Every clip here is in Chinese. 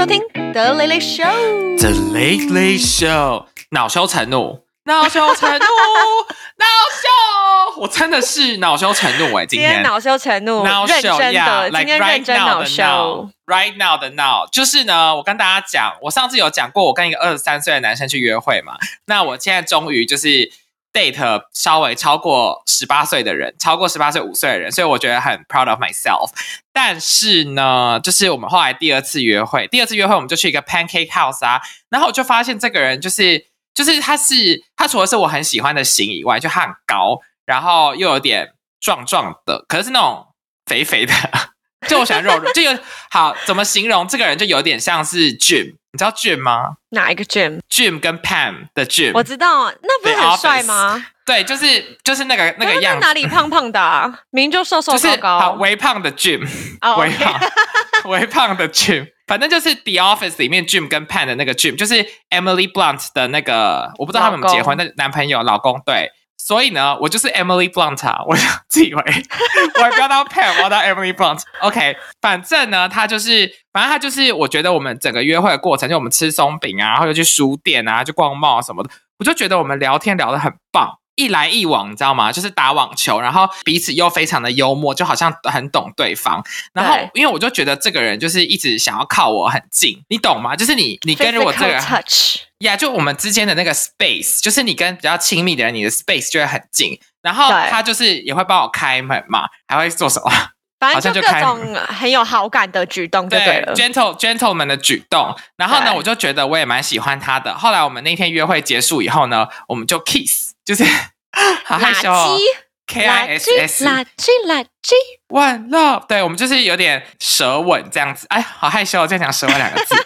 收听德雷雷 show。The Late Late Show，恼羞成怒，恼羞成怒，恼羞，我真的是恼羞成怒哎，今天。今天恼羞成怒，恼认羞呀真的，，like 今天 right 认真 now 恼的羞 now，right now 的 now，就是呢，我跟大家讲，我上次有讲过，我跟一个二十三岁的男生去约会嘛，那我现在终于就是 date 稍微超过十八岁的人，超过十八岁五岁的人，所以我觉得很 proud of myself。但是呢，就是我们后来第二次约会，第二次约会我们就去一个 pancake house 啊，然后我就发现这个人就是就是他是他除了是我很喜欢的型以外，就他很高，然后又有点壮壮的，可是是那种肥肥的，就我喜欢肉肉，就有好怎么形容这个人就有点像是 Jim，你知道 Jim 吗哪一个 Jim？？Jim 跟 Pam 的 Jim，我知道啊，那不是很帅吗？对，就是就是那个那个他样子，哪里胖胖的啊？明明就瘦瘦就是高好高。微胖的 Jim，哦微胖微胖的 Jim，反正就是 The Office 里面 Jim 跟 Pan 的那个 Jim，就是 Emily Blunt 的那个，我不知道他们有没有结婚的男朋友、老公，对。所以呢，我就是 Emily Blunt 啊，我自以为 我也不要当 Pan，我要当 Emily Blunt。OK，反正呢，他就是，反正他就是，我觉得我们整个约会的过程，就我们吃松饼啊，然后又去书店啊，去逛 mall 什么的，我就觉得我们聊天聊得很棒。一来一往，你知道吗？就是打网球，然后彼此又非常的幽默，就好像很懂对方。然后，因为我就觉得这个人就是一直想要靠我很近，你懂吗？就是你，你跟如果这个呀就我们之间的那个 space，就是你跟比较亲密的人，你的 space 就会很近。然后他就是也会帮我开门嘛，还会做什么？反正就各种很有好感的举动就对了。gentle gentleman 的举动。然后呢，我就觉得我也蛮喜欢他的。后来我们那天约会结束以后呢，我们就 kiss，就是 好害羞、哦、，K I 垃 S 圾，S 垃圾，垃圾。One love，对我们就是有点舌吻这样子，哎，好害羞、哦，这样讲舌吻两个字。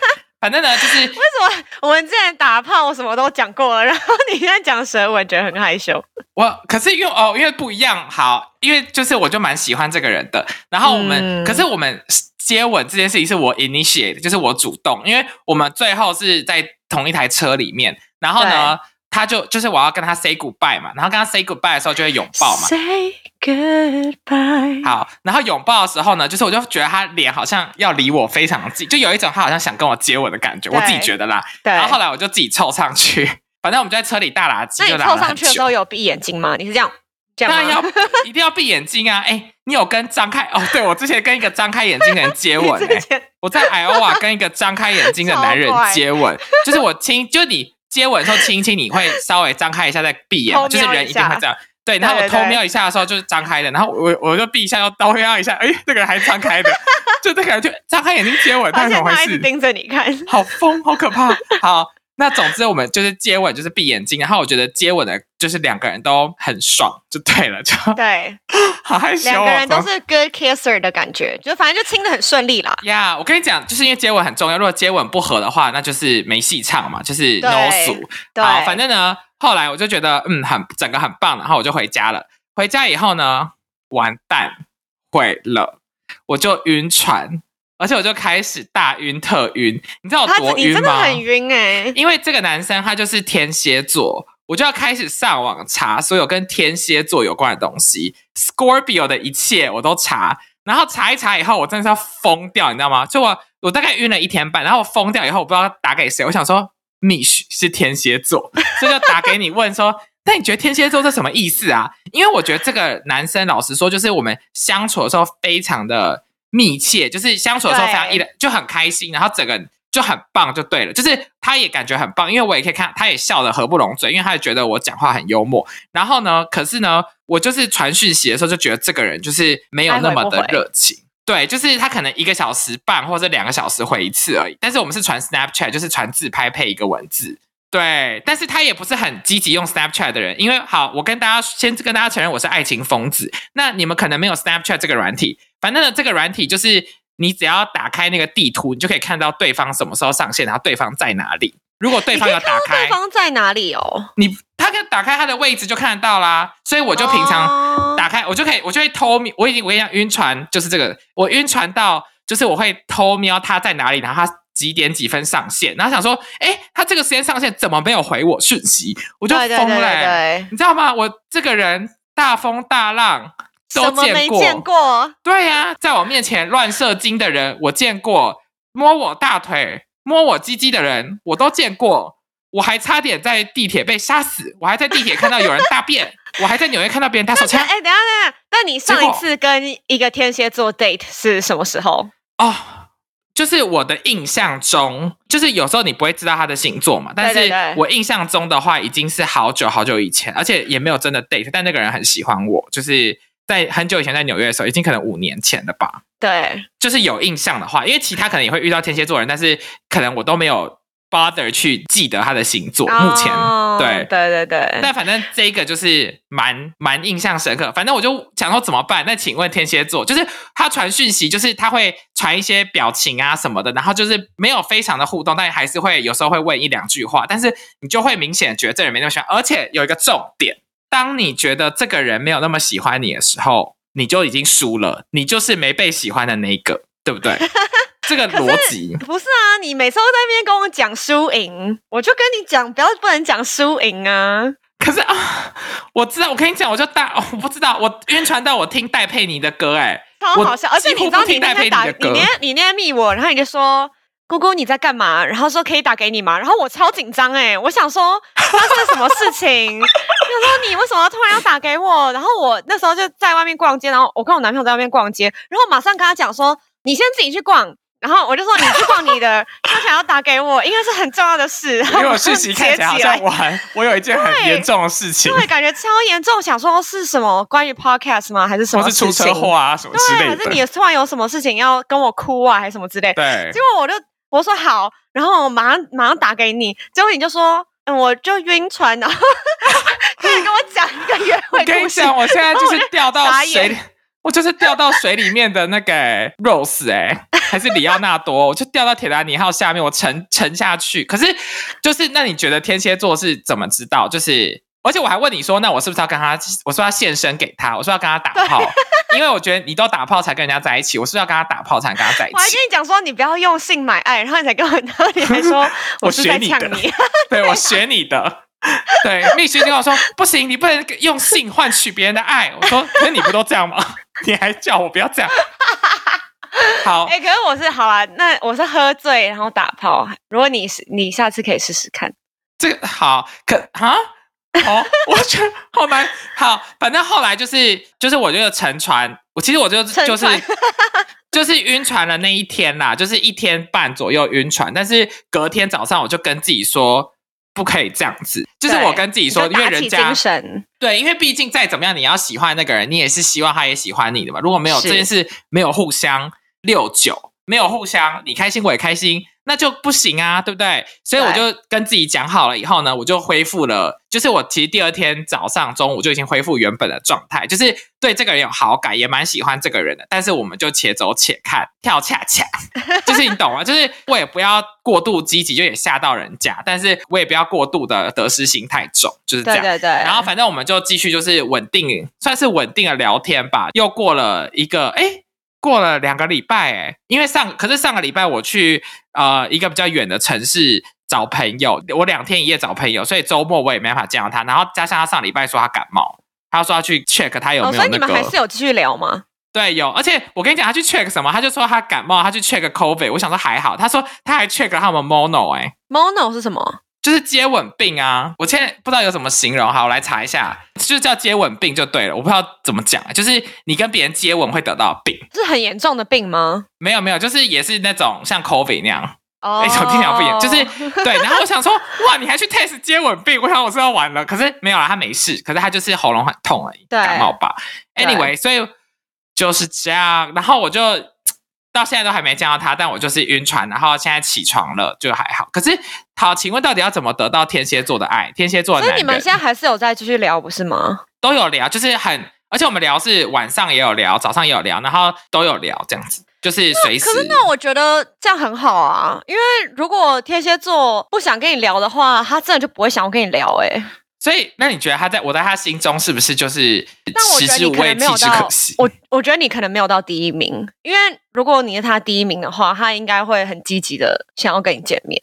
反正呢，就是为什么我们之前打炮什么都讲过了，然后你现在讲舌吻，觉得很害羞？我，可是因为哦，因为不一样，好，因为就是我就蛮喜欢这个人的。然后我们，嗯可是我们接吻这件事情是我 initiate，就是我主动，因为我们最后是在同一台车里面，然后呢，他就就是我要跟他 say goodbye 嘛，然后跟他 say goodbye 的时候就会拥抱嘛。Say goodbye。好，然后拥抱的时候呢，就是我就觉得他脸好像要离我非常近，就有一种他好像想跟我接吻的感觉，我自己对觉得啦。对，然后后来我就自己凑上去，反正我们就在车里大垃圾，那你凑上去的时。候有闭眼睛吗？你是这样这样当然？要 一定要闭眼睛啊！哎，你有跟张开哦？对，我之前跟一个张开眼睛的人接吻、你之哎，我在 Iowa 跟一个张开眼睛的男人接吻，就是我亲，就是你接吻的时候亲一亲，你会稍微张开一下再闭眼就是人一定会这样。对，然后我偷瞄一下的时候就是张开的，然后我我就闭一下又偷瞄一下，哎，那个人还张开的，就这个人就张开眼睛接吻，他怎么回事？一直盯着你看。好疯，好可怕。好，那总之我们就是接吻，就是闭眼睛，然后我觉得接吻的就是两个人都很爽，就对了，就对，好害羞、哦。两个人都是 good kisser 的感觉，就反正就亲的很顺利啦。呀我跟你讲，就是因为接吻很重要，如果接吻不合的话，那就是没戏唱嘛，就是 no 对数。对，好，反正呢，后来我就觉得嗯，很整个很棒，然后我就回家了。回家以后呢，完蛋，毁了，我就晕船，而且我就开始大晕特晕，你知道他有多你真的晕吗？很晕哎、因为这个男生他就是天蝎座，我就要开始上网查所有跟天蝎座有关的东西，Scorpio 的一切我都查，然后查一查以后，我真的是要疯掉，你知道吗？就我我大概晕了一天半，然后我疯掉以后，我不知道打给谁，我想说 Mish 是天蝎座，所以就打给你问说。那你觉得天蝎座是什么意思啊？因为我觉得这个男生，老实说，就是我们相处的时候非常的密切，就是相处的时候非常对一的就很开心，然后整个人就很棒，就对了。就是他也感觉很棒，因为我也可以看，他也笑得合不拢嘴，因为他也觉得我讲话很幽默。然后呢，可是呢，我就是传讯息的时候就觉得这个人就是没有那么的热情。对，就是他可能一个小时半或者两个小时回一次而已，但是我们是传 Snapchat，就是传自拍配一个文字。对，但是他也不是很积极用 Snapchat 的人，因为好，我跟大家先跟大家承认我是爱情疯子。那你们可能没有 Snapchat 这个软体，反正呢，这个软体就是你只要打开那个地图，你就可以看到对方什么时候上线，然后对方在哪里。如果对方有打开对，方在哪里哦？你他可以打开他的位置就看得到啦。所以我就平常哦打开，我就可以，我就会偷瞄。我已经我跟你讲，晕船就是这个，我晕船到就是我会偷瞄他在哪里，然后他几点几分上线，然后想说，哎，他这个时间上线怎么没有回我讯息？我就疯了、对对欸对，你知道吗？我这个人大风大浪都什么没见过，见过？对呀、在我面前乱射精的人我见过，摸我大腿摸我鸡鸡的人我都见过，我还差点在地铁被杀死，我还在地铁看到有人大便，我还在纽约看到别人打手枪。哎，等一下等一下，那你上一次跟一个天蝎座 date 是什么时候？哦，就是我的印象中，就是有时候你不会知道他的星座嘛，但是我印象中的话，已经是好久好久以前，而且也没有真的 date，但那个人很喜欢我，就是在很久以前在纽约的时候，已经可能五年前了吧。对，就是有印象的话，因为其他可能也会遇到天蝎座人，但是可能我都没有 bother 去记得他的星座。目前哦对，对对对，但反正这一个就是蛮蛮印象深刻。反正我就想说怎么办？那请问天蝎座，就是他传讯息，就是他会传一些表情啊什么的，然后就是没有非常的互动，但还是会有时候会问一两句话，但是你就会明显觉得这人没那么喜欢。而且有一个重点，当你觉得这个人没有那么喜欢你的时候，你就已经输了，你就是没被喜欢的那一个，对不对？这个逻辑。不是啊，你每次都在那边跟我讲输赢，我就跟你讲，不要不能讲输赢啊。可是啊，我知道，我跟你讲，我就大，哦 我不知道，我晕船到我听戴佩妮的歌、哎，超好笑，而且你知道不听戴佩妮你那天打，的歌你那你那天密我，然后你就说。姑姑你在干嘛？然后说可以打给你吗？然后我超紧张哎，我想说发生了什么事情？我 想说你为什么突然要打给我？然后我那时候就在外面逛街，然后我跟我男朋友在外面逛街，然后马上跟他讲说你先自己去逛，然后我就说你去逛你的，他想要打给我，应该是很重要的事。因为我讯息看起来好像我很我有一件很严重的事情，对，感觉超严重，想说是什么关于 podcast 吗？还是什么是出车祸啊什么之对，类的。还是你突然有什么事情要跟我哭啊，还是什么之类？对结，果我就我说好，然后我马上马上打给你，结果你就说。嗯，我就晕船，然后 开始跟我讲一个约我会故事。跟你讲，我现在就是掉到水里，我就是掉到水里面的那个、欸 Rose 哎、还是里奥纳多，我就掉到铁达尼号下面，我沉沉下去。可是就是那你觉得天蝎座是怎么知道？就是而且我还问你说，那我是不是要跟他？我说要献身给他，我说要跟他打炮，因为我觉得你都打炮才跟人家在一起，我是不是要跟他打炮才能跟他在一起我还跟。你讲说，你不要用性买爱，然后你才跟我，然后你还说 我是在学你的呛你。对我学你的。对，蜜雪跟我说不行，你不能用性换取别人的爱。我说，那你不都这样吗？你还叫我不要这样。好，哎、可是我是好啦，那我是喝醉然后打炮。如果你是你下次可以试试看。这个好，可啊，哦，我觉得好难。好，反正后来就是就是我就沉船，我其实我就就是就是晕船的那一天啦，就是一天半左右晕船，但是隔天早上我就跟自己说。不可以这样子，就是我跟自己说，因为人家，对，因为毕竟再怎么样，你要喜欢那个人，你也是希望他也喜欢你的嘛。如果没有是。这件事，没有互相六九，没有互相你开心我也开心，那就不行啊，对不对？所以我就跟自己讲好了以后呢，我就恢复了，就是我其实第二天早上、中午就已经恢复原本的状态，就是对这个人有好感，也蛮喜欢这个人的。但是我们就且走且看，跳恰恰，就是你懂吗？就是我也不要过度积极，就也吓到人家，但是我也不要过度的得失心太重，就是这样。对对对。然后反正我们就继续就是稳定，算是稳定的聊天吧。又过了一个哎，过了两个礼拜哎，因为上可是上个礼拜我去呃一个比较远的城市找朋友，我两天一夜找朋友，所以周末我也没办法见到他。然后加上他上礼拜说他感冒，他说要去 check 他有哦，没有那个。所以你们还是有继续聊吗？对，有，而且我跟你讲，他去 check 什么？他就说他感冒，他去 check COVID。我想说还好，他说他还 check 他们 mono 哎、mono 是什么？就是接吻病啊！我现在不知道有什么形容，好，我来查一下，就叫接吻病就对了。我不知道怎么讲，就是你跟别人接吻会得到病。是很严重的病吗？没有没有，就是也是那种像 COVID 那样，哦，哎、我听起来不一样，就是对。然后我想说，哇，你还去 test 接吻病，我想我是要完了，可是没有啦，他没事，可是他就是喉咙很痛而已，对感冒吧。Anyway，所以就是这样，然后我就到现在都还没见到他，但我就是晕船，然后现在起床了，就还好。可是好，请问到底要怎么得到天蝎座的爱？天蝎座的所以你们现在还是有在继续聊，不是吗？都有聊，就是很，而且我们聊是晚上也有聊，早上也有聊，然后都有聊，这样子就是随时可。是那我觉得这样很好啊，因为如果天蝎座不想跟你聊的话，他真的就不会想要跟你聊、欸。哎，所以，那你觉得他在我在他心中是不是就是食之无味，弃之可惜？我，我觉得你可能没有到第一名，因为如果你是他第一名的话，他应该会很积极的想要跟你见面。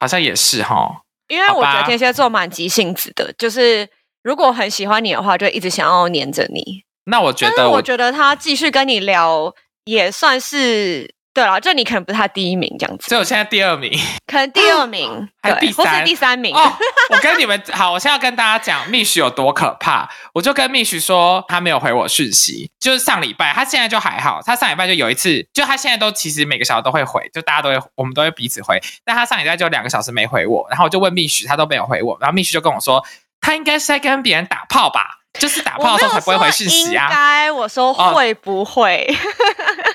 好像也是哈。因为我觉得天蝎座蛮急性子的，就是如果很喜欢你的话，就一直想要黏着你。那我觉得我觉得他继续跟你聊，也算是对了，就你可能不是他第一名这样子，所以我现在第二名。可能第二名，对，还第或是三第三名。哦，我跟你们好，我现在要跟大家讲蜜许有多可怕。我就跟蜜许说，他没有回我讯息，就是上礼拜，他现在就还好。他上礼拜就有一次，就他现在都其实每个小时都会回，就大家都会，我们都会彼此回。但他上礼拜就两个小时没回我，然后我就问蜜许，他都没有回我，然后蜜许就跟我说，他应该是在跟别人打炮吧，就是打炮的时候才不会回讯息啊。该，我说哦会不会？哦，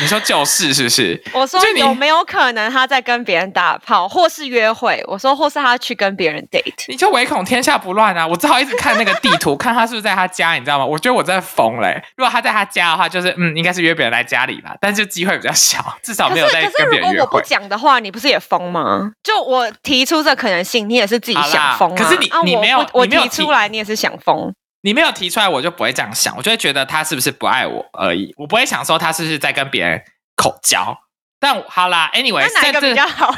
你说就是是不是？我说就有没有可能他在跟别人打炮，或是约会？我说或是他去跟别人 date。你就唯恐天下不乱啊！我只好一直看那个地图，看他是不是在他家，你知道吗？我觉得我在疯嘞、如果他在他家的话，就是嗯，应该是约别人来家里吧，但是机会比较小，至少可没有在跟别人约如果我不会。讲的话，你不是也疯吗？就我提出这可能性，你也是自己想疯啊。可是你啊你没有我提出来，你也是想疯。你没有提出来，我就不会这样想，我就会觉得他是不是不爱我而已，我不会想说他是不是在跟别人口交。但好啦，anyway，那哪一个比较好？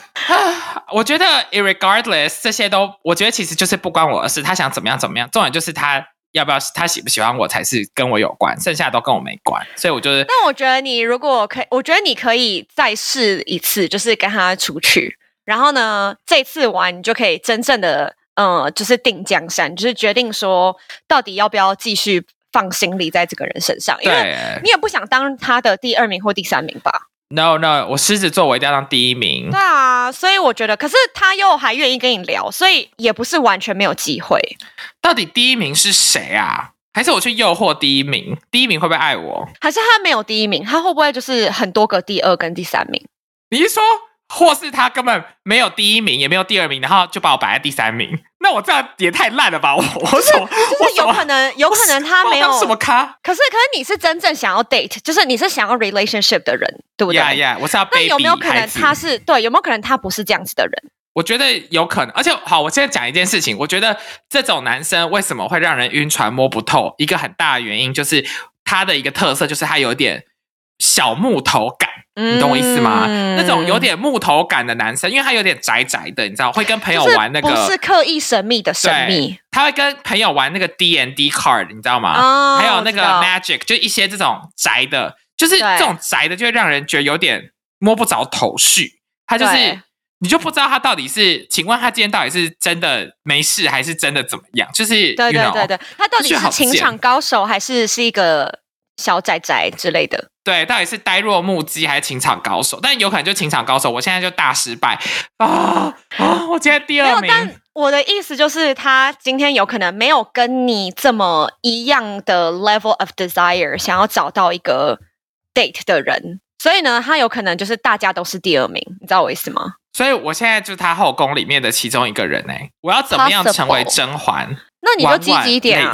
我觉得 irregardless 这些都，我觉得其实就是不关我的事，他想怎么样怎么样，重点就是他要不要，他喜不喜欢我才是跟我有关，剩下都跟我没关，所以我就是那我觉得你如果可以，我觉得你可以再试一次，就是跟他出去，然后呢，这次玩你就可以真正的，呃，就是定江山，就是决定说到底要不要继续放心力在这个人身上，因为你也不想当他的第二名或第三名吧？，no no，我狮子座我一定要当第一名对，啊，所以我觉得，可是他又还愿意跟你聊，所以也不是完全没有机会。到底第一名是谁啊？还是我去诱惑第一名？第一名会不会爱我？还是他没有第一名，他会不会就是很多个第二跟第三名？你是说，或是他根本没有第一名，也没有第二名，然后就把我摆在第三名？那我这样也太烂了吧！我我什么？就是有可能，有可能他没有什么咖？可是，可是你是真正想要 date，就是你是想要 relationship 的人，对不对呀呀，我是要那 baby 有没有可能他是对？有没有可能他不是这样子的人？我觉得有可能，而且好，我现在讲一件事情，我觉得这种男生为什么会让人晕船摸不透，一个很大的原因就是他的一个特色就是他有点小木头感，你懂我意思吗？嗯那种有点木头感的男生，因为他有点宅宅的，你知道，会跟朋友玩那个，不是刻意神秘的神秘他会跟朋友玩那个 D N D card，你知道吗？哦还有那个 Magic，就一些这种宅的，就是这种宅的，就会让人觉得有点摸不着头绪。他就是你就不知道他到底是，请问他今天到底是真的没事，还是真的怎么样？就是对对对对，他到底是情场高手，还是是一个小仔仔之类的？对，到底是呆若木鸡还是情场高手？但有可能就情场高手，我现在就大失败啊啊！我今天第二，名，但我的意思就是，他今天有可能没有跟你这么一样的 level of desire，想要找到一个 date 的人，所以呢，他有可能就是大家都是第二名，你知道我意思吗？所以我现在就是他后宫里面的其中一个人哎、我要怎么样成为甄嬛？那你就积极一点啊！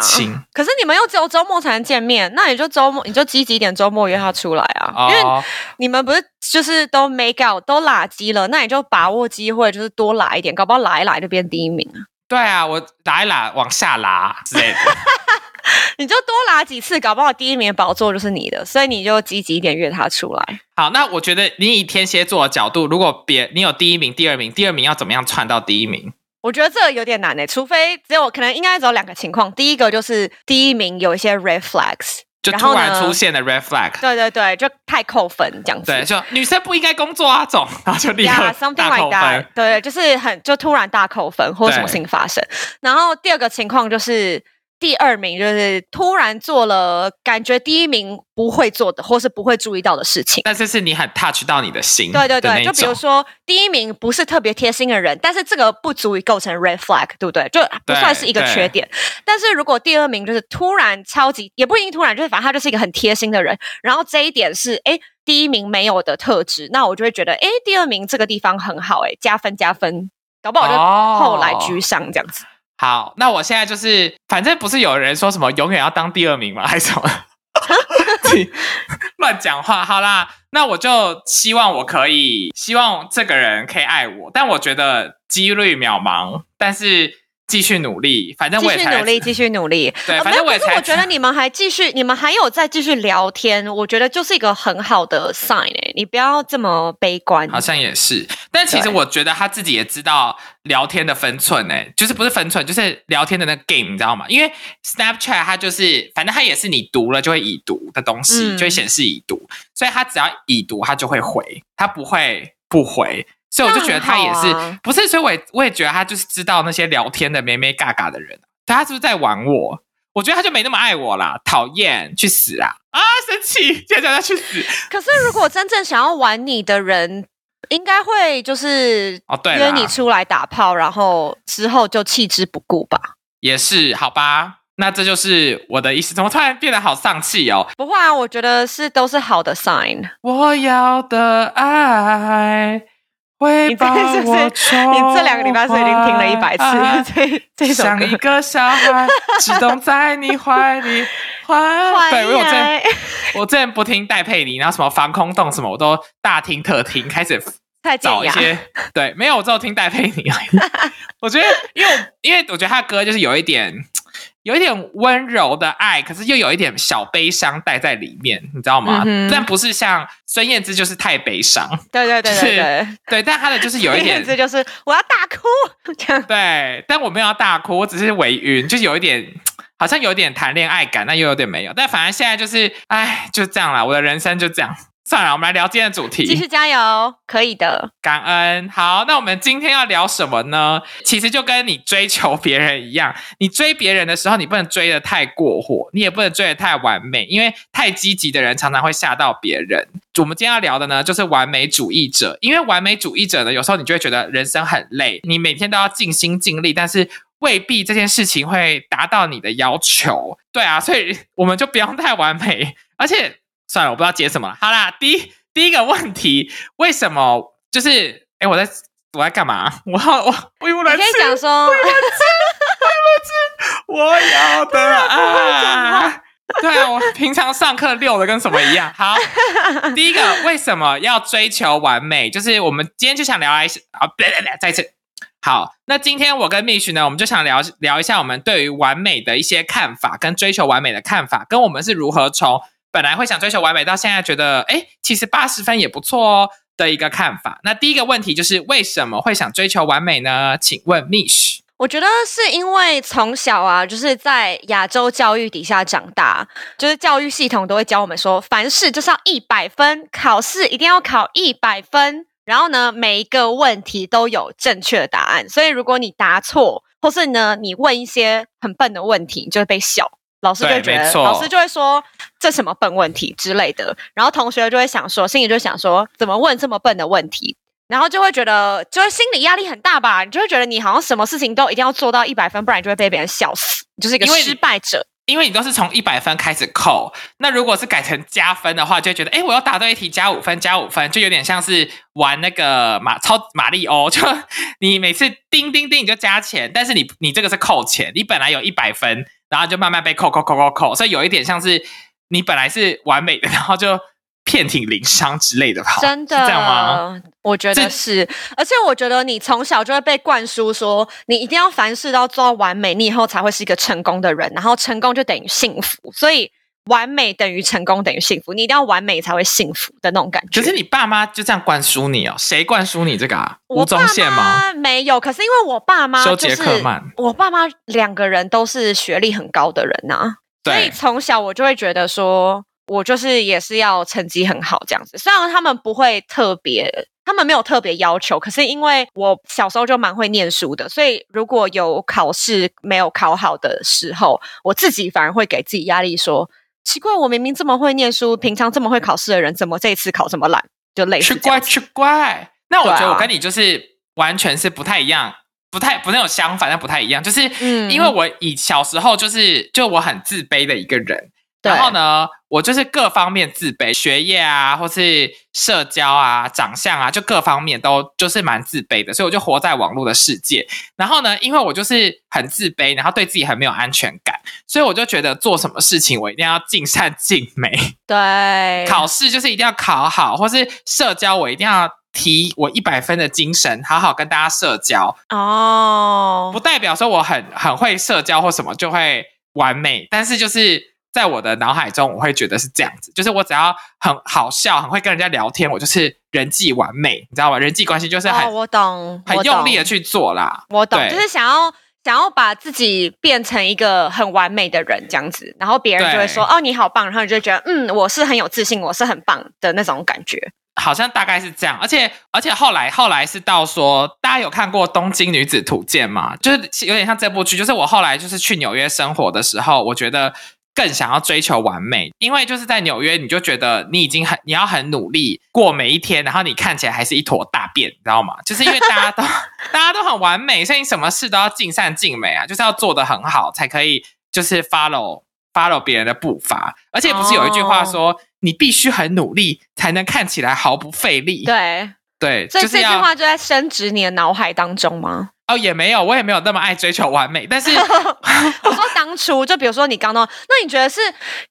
可是你们又只有周末才能见面，那你就周末你就积极一点，周末约他出来啊，因为哦，你们不是就是都 make out 都拉机了，那你就把握机会，就是多拉一点，搞不好拉一拉就变第一名啊！对啊，我拉一拉往下拉之类的。你就多拉几次，搞不好第一名的宝座就是你的，所以你就积极一点约他出来。好，那我觉得你以天蝎座的角度，如果别你有第一名、第二名，第二名要怎么样窜到第一名？我觉得这有点难诶、除非只有可能应该只有两个情况，第一个就是第一名有一些 red flags，就突然出现的 red flag，对对对，就太扣分这样子。对，就女生不应该工作啊，这种，然后就立刻 Yeah, something 大 like 扣 that 分。。对，就是很就突然大扣分或者什么事情发生。然后第二个情况就是第二名就是突然做了感觉第一名不会做的或是不会注意到的事情。但是是你很 touch 到你的心，对对对，就比如说第一名不是特别贴心的人，但是这个不足以构成 red flag，对不对？就不算是一个缺点。但是如果第二名就是突然超级，也不一定突然，就是反正他就是一个很贴心的人，然后这一点是哎第一名没有的特质，那我就会觉得哎第二名这个地方很好，哎加分加分，搞不好就哦后来居上这样子。好，那我现在就是，反正不是有人说什么永远要当第二名吗？还是什么？乱讲话。好啦，那我就希望我可以，希望这个人可以爱我，但我觉得几率渺茫。但是继续努力，反正我也才续努力，继续努力。对，呃反正我也才是我觉得你们还继续，你们还有在继续聊天，我觉得就是一个很好的 sign 哎、你不要这么悲观。好像也是，但其实我觉得他自己也知道聊天的分寸，哎，就是不是分寸，就是聊天的那个 game，你知道吗？因为 Snapchat 它就是，反正它也是你读了就会已读的东西，嗯就会显示已读，所以它只要已读，它就会回，它不会不回。所以我就觉得他也是，不是？所以我也我也觉得他就是知道那些聊天的咩咩嘎嘎的人，他是不是在玩我？我觉得他就没那么爱我啦，讨厌，去死啊！啊，生气，现在叫他去死。可是如果真正想要玩你的人，应该会就是哦，对约，你出来打炮，然后之后就弃之不顾吧。也是，好吧，那这就是我的意思。怎么突然变得好丧气哦？不会啊，我觉得是都是好的 sign。我要的爱会你这把是不我是你这两个礼拜是已经听了一百次爱这这首歌？像一个小孩，只懂在你怀里 怀。对，因为我之前我之前不听戴佩妮，然后什么防空洞什么，我都大听特听，开始太，找一些对，没有，我只有听戴佩妮。我觉得，因为我因为我觉得他的歌就是有一点。有一点温柔的爱，可是又有一点小悲伤带在里面，你知道吗？嗯但不是像孙燕姿就是太悲伤，对对对对对，对，但她的就是有一点这就是我要大哭这样。对，但我没有要大哭，我只是微晕，就是有一点，好像有点谈恋爱感，但又有点没有。但反正现在就是，哎，就这样啦，我的人生就这样。算了，我们来聊今天的主题。继续加油，可以的。感恩。好，那我们今天要聊什么呢？其实就跟你追求别人一样，你追别人的时候，你不能追的太过火，你也不能追的太完美，因为太积极的人常常会吓到别人。我们今天要聊的呢，就是完美主义者。因为完美主义者呢，有时候你就会觉得人生很累，你每天都要尽心尽力，但是未必这件事情会达到你的要求。对啊，所以我们就不用太完美。而且算了，我不知道接什么了。好啦，第一第一个问题，为什么就是哎，我在我在干嘛？我要我我语无伦你可以次，讲说，我要的讲爱。对啊，我平常上课溜的跟什么一样。好，第一个为什么要追求完美？就是我们今天就想聊一下啊，别别别，再一次。好，那今天我跟蜜雪呢，我们就想聊聊一下我们对于完美的一些看法，跟追求完美的看法，跟我们是如何从本来会想追求完美，到现在觉得哎，其实八十分也不错哦的一个看法。那第一个问题就是为什么会想追求完美呢？请问蜜许。我觉得是因为从小啊，就是在亚洲教育底下长大，就是教育系统都会教我们说，凡事就是要一百分，考试一定要考一百分。然后呢，每一个问题都有正确的答案，所以如果你答错，或是呢你问一些很笨的问题，你就会被笑，老师就会觉得，老师就会说这什么笨问题之类的，然后同学就会想说，心里就会想说，怎么问这么笨的问题？然后就会觉得，就会心理压力很大吧？你就会觉得你好像什么事情都一定要做到一百分，不然你就会被别人笑死，你就是一个失败者。因为你都是从一百分开始扣，那如果是改成加分的话，就会觉得，哎，我要答对一题加五分，加五分，就有点像是玩那个马超马里欧，就你每次叮叮叮你就加钱，但是你你这个是扣钱，你本来有一百分，然后就慢慢被扣扣扣扣扣，所以有一点像是你本来是完美的，然后就遍体鳞伤之类的吧？真的是这样吗？？我觉得是，而且我觉得你从小就会被灌输说，你一定要凡事都要做到完美，你以后才会是一个成功的人，然后成功就等于幸福，所以完美等于成功等于幸福，你一定要完美才会幸福的那种感觉。可是你爸妈就这样灌输你哦？谁灌输你这个啊？吴宗宪吗？妈没有，可是因为我爸妈修杰就是克曼我爸妈两个人都是学历很高的人呐、所以，从小我就会觉得说，我就是也是要成绩很好这样子。虽然他们不会特别，他们没有特别要求，可是因为我小时候就蛮会念书的，所以如果有考试没有考好的时候，我自己反而会给自己压力说。奇怪，我明明这么会念书，平常这么会考试的人，怎么这一次考这么烂？就类似去这样子。怪去怪。那我觉得我跟你就是完全是不太一样，不太不是有相反，但不太一样。就是嗯因为我以小时候就是就我很自卑的一个人，对然后呢，我就是各方面自卑，学业啊，或是社交啊、长相啊，就各方面都就是蛮自卑的，所以我就活在网络的世界。然后呢，因为我就是很自卑，然后对自己很没有安全感，所以我就觉得做什么事情我一定要尽善尽美。对，考试就是一定要考好，或是社交我一定要提我一百分的精神，好好跟大家社交。哦不，代表说我很很会社交或什么就会完美，但是就是在我的脑海中，我会觉得是这样子，就是我只要很好笑，很会跟人家聊天，我就是人际完美，你知道吗？人际关系就是很、哦，我懂，很用力的去做啦。我懂，对就是想要想要把自己变成一个很完美的人这样子，然后别人就会说哦你好棒，然后你就会觉得嗯我是很有自信，我是很棒的那种感觉。好像大概是这样，而且而且后来后来是到说，大家有看过《东京女子图鉴》吗？就是有点像这部剧，就是我后来就是去纽约生活的时候，我觉得更想要追求完美，因为就是在纽约，你就觉得你已经很你要很努力过每一天，然后你看起来还是一坨大便，你知道吗？就是因为大家都 大家都很完美，所以你什么事都要尽善尽美啊，就是要做的很好，才可以就是 follow follow 别人的步伐，而且不是有一句话说。你必须很努力，才能看起来毫不费力。对，对，所以就是这句话就在深植你的脑海当中吗？哦，也没有，我也没有那么爱追求完美，但是 我说当初，就比如说你刚刚，那你觉得是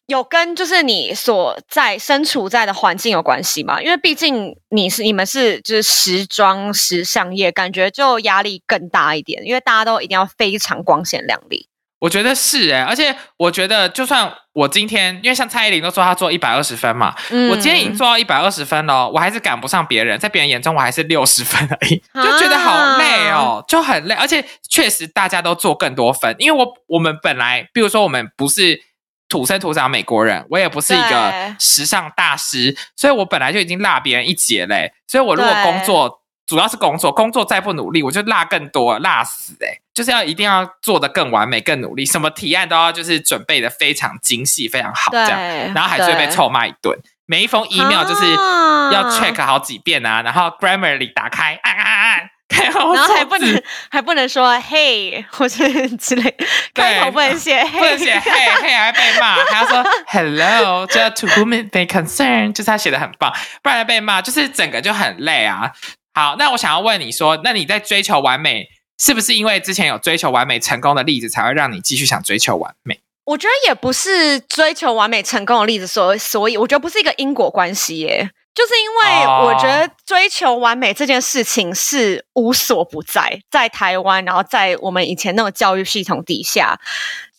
有跟就是你所在身处在的环境有关系吗？因为毕竟你是你们是就是时装时尚业，感觉就压力更大一点，因为大家都一定要非常光鲜亮丽。我觉得是哎、而且我觉得就算我今天，因为像蔡依林都说她做一百二十分嘛，嗯我今天已经做到一百二十分了，我还是赶不上别人，在别人眼中我还是六十分而已，就觉得好累哦，就很累，而且确实大家都做更多分，因为我我们本来，比如说我们不是。土生土长美国人，我也不是一对个时尚大师，所以我本来就已经落别人一截嘞。所以我如果工作主要是工作，工作再不努力，我就落更多，落死哎、就是要一定要做的更完美、更努力，什么提案都要就是准备的非常精细、非常好这样，然后还是会被臭骂一顿。每一封 email 就是啊。要 check 好几遍啊，然后 Grammarly 打开按按按按，看好然后还不能还不能说嘿或者之类，开头不能写嘿，不能写嘿嘿还会被骂，还要说 hello，就要 to whom it may concern，就是他写的很棒，不然被骂，就是整个就很累啊。好，那我想要问你说，那你在追求完美，是不是因为之前有追求完美成功的例子，才会让你继续想追求完美？我觉得也不是追求完美成功的例子，所所以我觉得不是一个因果关系耶。就是因为哦我觉得追求完美这件事情是无所不在，在台湾，然后在我们以前那个教育系统底下，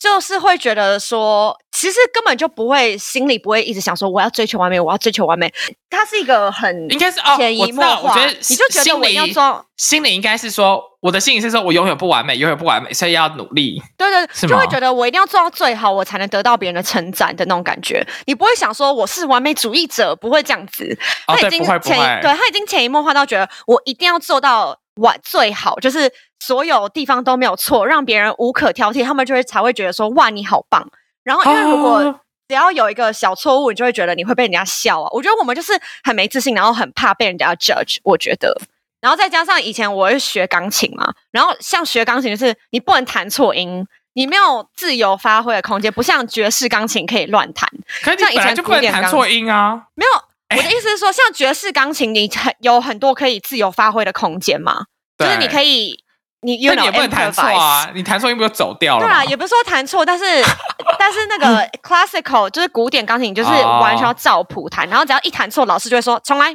就是会觉得说，其实根本就不会心里不会一直想说我要追求完美，我要追求完美。它是一个很应该是哦，潜我知道，移默化，我觉得你就觉得我要里做，心里应该是说，我的心里是说我永远不完美，永远不完美，所以要努力。对对，就会觉得我一定要做到最好，我才能得到别人的称赞的那种感觉。你不会想说我是完美主义者，不会这样子。哦，他已经潜对他已经潜移默化到觉得我一定要做到完最好，就是所有地方都没有错，让别人无可挑剔，他们就会才会觉得说哇你好棒。然后因为如果、哦只要有一个小错误，你就会觉得你会被人家笑啊。我觉得我们就是很没自信，然后很怕被人家 judge。我觉得，然后再加上以前我是学钢琴嘛，然后像学钢琴就是你不能弹错音，你没有自由发挥的空间，不像爵士钢琴可以乱弹。可是你像以前本来就不能弹错音啊。没有，我的意思是说，像爵士钢琴，你很有很多可以自由发挥的空间嘛，就是你可以，以，你因为你也不能弹错啊，你弹错音不就走掉了？对啊，也不是说弹错，但是 但是那个 classical 就是古典钢琴，就是哦完全要照谱弹，然后只要一弹错，老师就会说重来。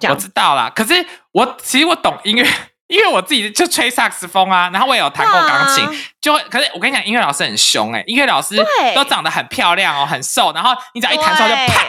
这我知道啦，可是我其实我懂音乐，因为我自己就吹萨克斯风啊，然后我也有弹过钢琴，哇就会可是我跟你讲，音乐老师很凶哎、音乐老师都长得很漂亮哦，很瘦，然后你只要一弹错就啪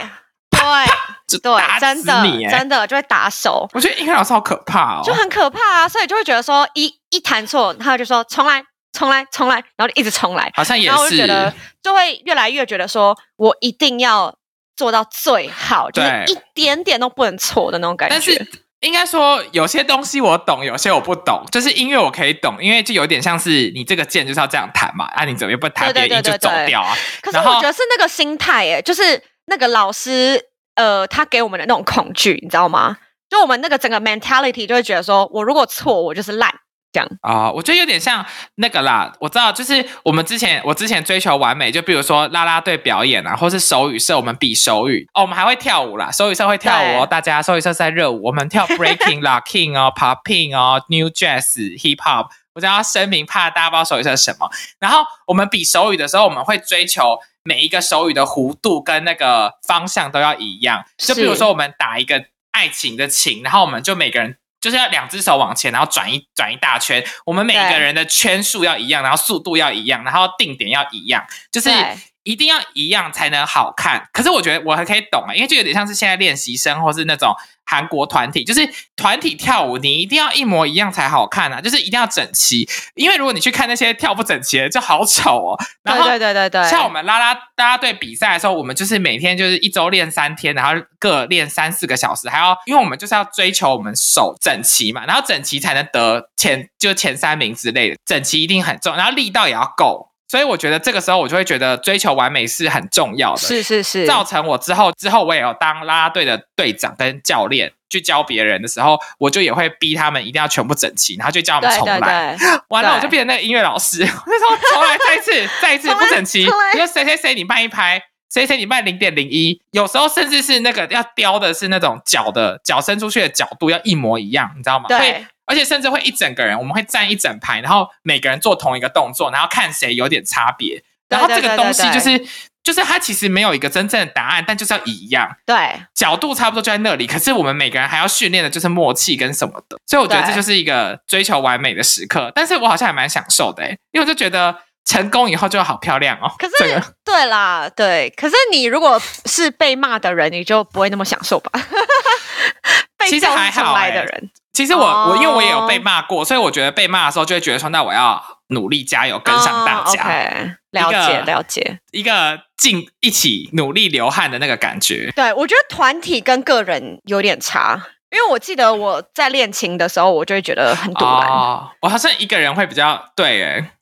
对就对真的真的就会打手，我觉得音乐老师好可怕哦，就很可怕啊，所以就会觉得说一一弹错，他就说重来重来重来，然后就一直重来，好像也然后就觉得，就会越来越觉得说我一定要做到最好，就是一点点都不能错的那种感觉。但是。应该说，有些东西我懂，有些我不懂。就是音乐我可以懂，因为就有点像是你这个键就是要这样弹嘛，啊，你怎么又不弹，对对别音就走掉啊。可是我觉得是那个心态，哎，就是那个老师，呃，他给我们的那种恐惧，你知道吗？就我们那个整个 mentality 就会觉得说，我如果错，我就是烂，这样啊、我觉得有点像那个啦，我知道，就是我们之前我之前追求完美，就比如说啦啦队表演啊，或是手语社，我们比手语哦，我们还会跳舞啦，手语社会跳舞哦，大家手语社是在热舞，我们跳 breaking、locking 哦，popping 哦，new jazz、hip hop。我就要声明，怕大家不知道手语社是什么。然后我们比手语的时候，我们会追求每一个手语的弧度跟那个方向都要一样。就比如说，我们打一个爱情的情，然后我们就每个人就是要两只手往前，然后转一转一大圈。我们每个人的圈数要一样，然后速度要一样，然后定点要一样，就是对一定要一样才能好看。可是我觉得我还可以懂啊，因为就有点像是现在练习生或是那种韩国团体，就是团体跳舞，你一定要一模一样才好看啊，就是一定要整齐。因为如果你去看那些跳不整齐的，就好丑哦。然后对对对对对，像我们啦啦啦啦队比赛的时候，我们就是每天就是一周练三天，然后各练三四个小时，还要因为我们就是要追求我们手整齐嘛，然后整齐才能得前就前三名之类的，整齐一定很重，然后力道也要够。所以我觉得这个时候我就会觉得追求完美是很重要的，是是是，造成我之后之后我也有当啦啦队的队长跟教练去教别人的时候，我就也会逼他们一定要全部整齐，然后就叫他们对对重来。对，完了，我就变成那个音乐老师，我就说重来，再一次，再一次不整齐。你说谁谁谁你慢一拍，谁谁你慢零点零一，有时候甚至是那个要雕的是那种脚的脚伸出去的角度要一模一样，你知道吗？对。会，而且甚至会一整个人，我们会站一整排，然后每个人做同一个动作，然后看谁有点差别。然后这个东西对就是就是它其实没有一个真正的答案，但就是要一样。对角度差不多就在那里，可是我们每个人还要训练的就是默契跟什么的，所以我觉得这就是一个追求完美的时刻。但是我好像还蛮享受的、欸，因为我就觉得成功以后就好漂亮哦。可是这个对啦，对。可是你如果是被骂的人，你就不会那么享受吧？被其实教出还好欸来的人，其实我、我因为我也有被哦骂过，所以我觉得被骂的时候就会觉得说，那我要努力加油，跟上大哦家，OK，了解了解。一个进一起努力流汗的那个感觉。对，我觉得团体跟个人有点差，因为我记得我在练琴的时候，我就会觉得很堵然。哦，我好像一个人会比较对，哎，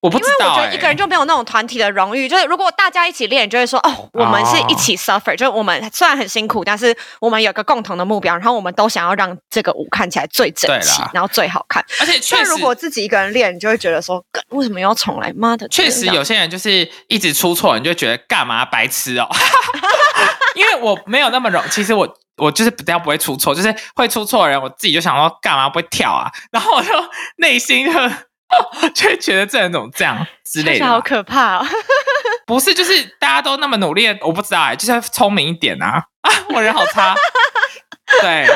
我不因为我觉得一个人就没有那种团体的荣誉，就是如果大家一起练，你就会说哦，我们是一起 suffer，、就是我们虽然很辛苦，但是我们有个共同的目标，然后我们都想要让这个舞看起来最整齐，然后最好看。而且确实但如果自己一个人练，你就会觉得说，干为什么要重来？妈的，确实有些人就是一直出错，你就觉得干嘛白痴哦。因为我没有那么容，其实我我就是比较不会出错，就是会出错的人，我自己就想说干嘛不会跳啊，然后我就内心就 就会觉得这人怎么这样之类的好。可怕哦！不是，就是大家都那么努力，我不知道哎、就是要聪明一点啊！啊，我人好差。对，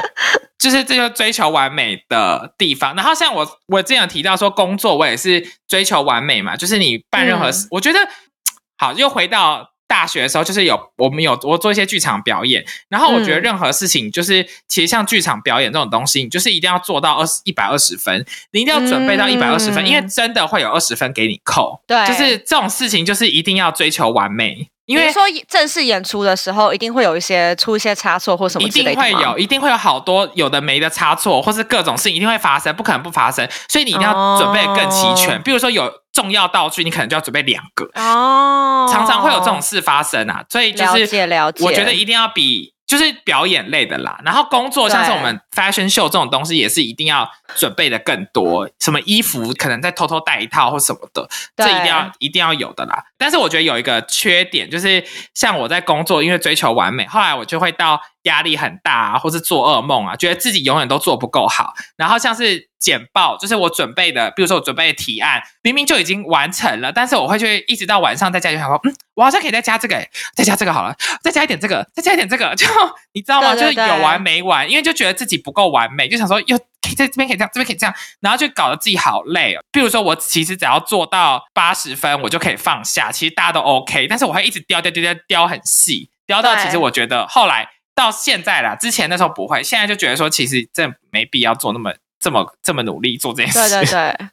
就是这就追求完美的地方。然后像我，我之前有提到说，工作我也是追求完美嘛，就是你办任何事，我觉得 好，又回到。大学的时候，就是有我们有我做一些剧场表演，然后我觉得嗯任何事情就是，其实像剧场表演这种东西，你就是一定要做到二十一百二十分，你一定要准备到一百二十分，嗯因为真的会有二十分给你扣。对就是这种事情，就是一定要追求完美，因为说正式演出的时候，一定会有一些出一些差错或什么一定会有，一定会有好多有的没的差错，或是各种事情一定会发生，不可能不发生，所以你一定要准备更齐全。哦比如说有重要道具，你可能就要准备两个，哦，常常会有这种事发生啊。所以就了是解了解，我觉得一定要比。就是表演类的啦，然后工作像是我们 fashion show 这种东西，也是一定要准备的更多。什么衣服可能再偷偷带一套或什么的，这一定要一定要有的啦。但是我觉得有一个缺点，就是像我在工作，因为追求完美，后来我就会到压力很大啊，或是做噩梦啊，觉得自己永远都做不够好。然后像是简报，就是我准备的，比如说我准备的提案，明明就已经完成了，但是我会去一直到晚上在家就想说，嗯，我好像可以再加这个、欸，再加这个好了，再加一点这个，再加一点这个，就你知道吗？对对就是有完没完，因为就觉得自己不够完美，就想说又可以在这边可以这样，这边可以这样，然后就搞得自己好累哦。比如说我其实只要做到八十分，我就可以放下，其实大家都 OK，但是我会一直雕雕雕雕雕很细，雕到其实我觉得后来到现在啦，之前那时候不会，现在就觉得说其实这没必要做那么这么这么努力做这件事。对对对，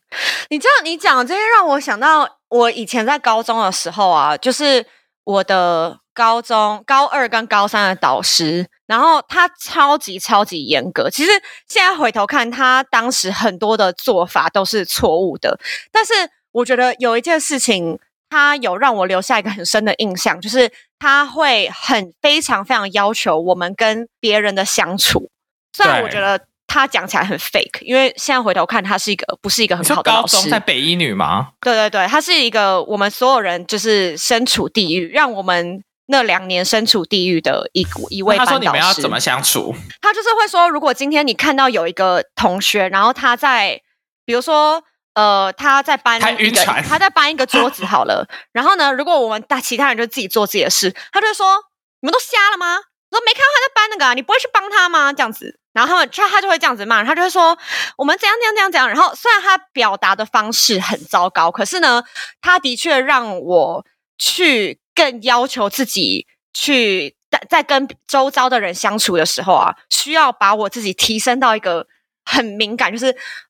你这样你讲这些让我想到，我以前在高中的时候啊，就是我的高中高二跟高三的导师，然后他超级超级严格。其实现在回头看，他当时很多的做法都是错误的，但是我觉得有一件事情。他有让我留下一个很深的印象，就是他会很非常非常要求我们跟别人的相处。虽然我觉得他讲起来很 fake，因为现在回头看，他是一个不是一个很好的老师高中。在北一女吗？对对对，他是一个我们所有人就是身处地狱，让我们那两年身处地狱的一一位他说班导师。你们要怎么相处？他就是会说，如果今天你看到有一个同学，然后他在，比如说，呃，他在搬他一个，他在搬一个桌子好了，然后呢，如果我们大其他人就自己做自己的事，他就会说，你们都瞎了吗？我说没看到他在搬那个、啊，你不会去帮他吗？这样子，然后他们他他就会这样子骂，他就会说我们怎样怎样怎样怎样。然后虽然他表达的方式很糟糕，可是呢，他的确让我去更要求自己去在在跟周遭的人相处的时候啊，需要把我自己提升到一个很敏感，就是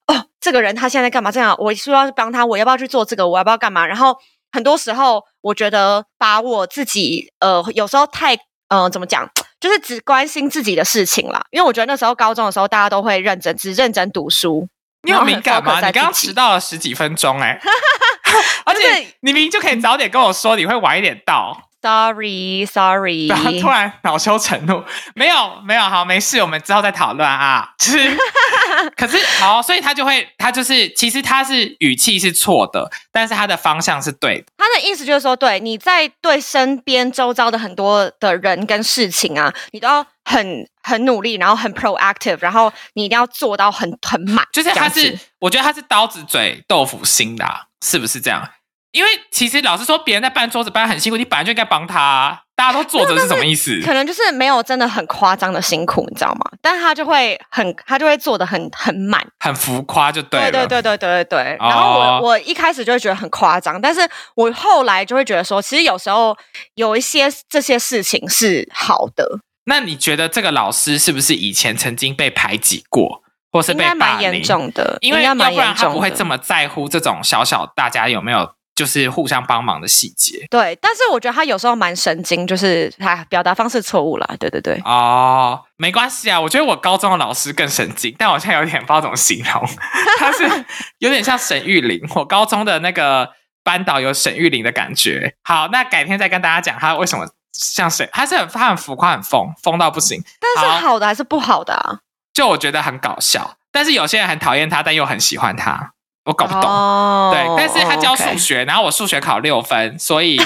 哦，这个人他现在在干嘛？这样我是不是要帮他？我要不要去做这个？我要不要干嘛？然后很多时候，我觉得把我自己呃，有时候太呃，怎么讲？就是只关心自己的事情啦，因为我觉得那时候高中的时候，大家都会认真，只认真读书。你有敏感吗？你刚刚迟到了十几分钟哎、而就是且你明明就可以早点跟我说，你会晚一点到。Sorry, sorry，然后突然恼羞成怒，没有没有，好没事，我们之后再讨论啊。就是，可是好，所以他就会，他就是，其实他是语气是错的，但是他的方向是对的。他的意思就是说，对你在对身边周遭的很多的人跟事情啊，你都要很很努力，然后很 proactive，然后你一定要做到很很满，就是他是，我觉得他是刀子嘴豆腐心的啊、是不是这样？因为其实老实说，别人在搬桌子搬很辛苦，你本来就应该帮他啊、大家都坐着是什么意思？可能就是没有真的很夸张的辛苦，你知道吗？但他就会很，他就会做的很很满。很浮夸就对了。对对对对对对对。哦然后我我一开始就会觉得很夸张，但是我后来就会觉得说，其实有时候有一些这些事情是好的，那你觉得这个老师是不是以前曾经被排挤过，或是应被霸该蛮严？重的，因为要不然严重的。他不会这么在乎这种小小大家有没有就是互相帮忙的细节对，但是我觉得他有时候蛮神经，就是他表达方式错误了。对对对，哦。没关系啊，我觉得我高中的老师更神经，但我现在有点不知道怎么形容，他是有点像沈玉玲。我高中的那个班导有沈玉玲的感觉。好，那改天再跟大家讲他为什么像沈，他是很他很浮夸很疯，疯到不行。但是好好的还是不好的啊？就我觉得很搞笑，但是有些人很讨厌他，但又很喜欢他，我搞不懂。哦对，但是他教数学，然后我数学考六分，所以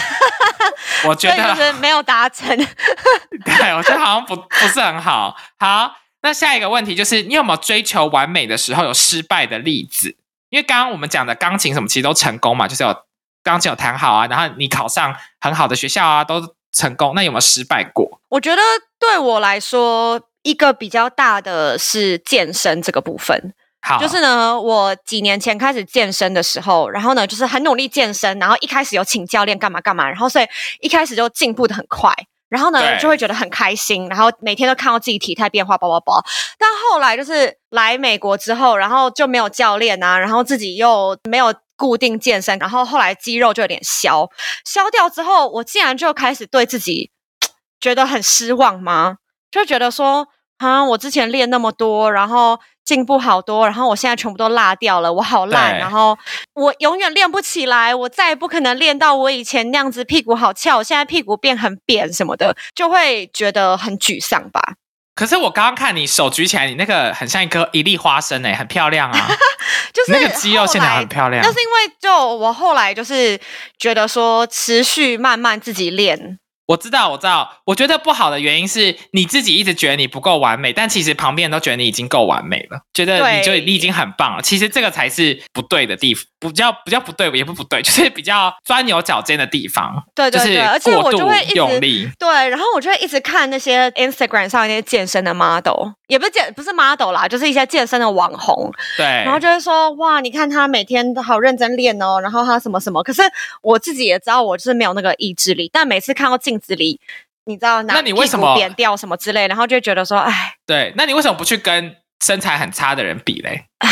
我觉得，是没有达成。对我觉得好像不不是很好。好，那下一个问题就是，你有没有追求完美的时候有失败的例子？因为刚刚我们讲的钢琴什么其实都成功嘛，就是有钢琴有弹好啊，然后你考上很好的学校啊，都成功。那有没有失败过？我觉得对我来说，一个比较大的是健身这个部分。好，就是呢，我几年前开始健身的时候，然后呢，就是很努力健身，然后一开始有请教练干嘛干嘛，然后所以一开始就进步的很快，然后呢就会觉得很开心，然后每天都看到自己体态变化，包包包。但后来就是来美国之后，然后就没有教练啊，然后自己又没有固定健身，然后后来肌肉就有点消，消掉之后，我竟然就开始对自己 觉得很失望吗？就觉得说，啊，我之前练那么多，然后进步好多，然后我现在全部都落掉了，我好烂，然后我永远练不起来，我再也不可能练到我以前那样子，屁股好翘，我现在屁股变很扁什么的，就会觉得很沮丧吧。可是我刚刚看你手举起来，你那个很像一颗一粒花生诶、很漂亮啊。就是那个肌肉线条很漂亮那是因为就我后来就是觉得说，持续慢慢自己练，我知道，我知道。我觉得不好的原因是你自己一直觉得你不够完美，但其实旁边人都觉得你已经够完美了，觉得你就你已经很棒了。其实这个才是不对的地方，比较比较不对，也不不对，就是比较钻牛角尖的地方，对对对，而且我就会一直用力。对，然后我就会一直看那些 Instagram 上那些健身的 model，也不是健不是 model 啦，就是一些健身的网红，对，然后就会说哇，你看他每天都好认真练哦，然后他什么什么。可是我自己也知道，我就是没有那个意志力，但每次看到镜子里，你知道拿那你为什么扁掉什么之类，然后就会觉得说，哎对，那你为什么不去跟身材很差的人比嘞？哎，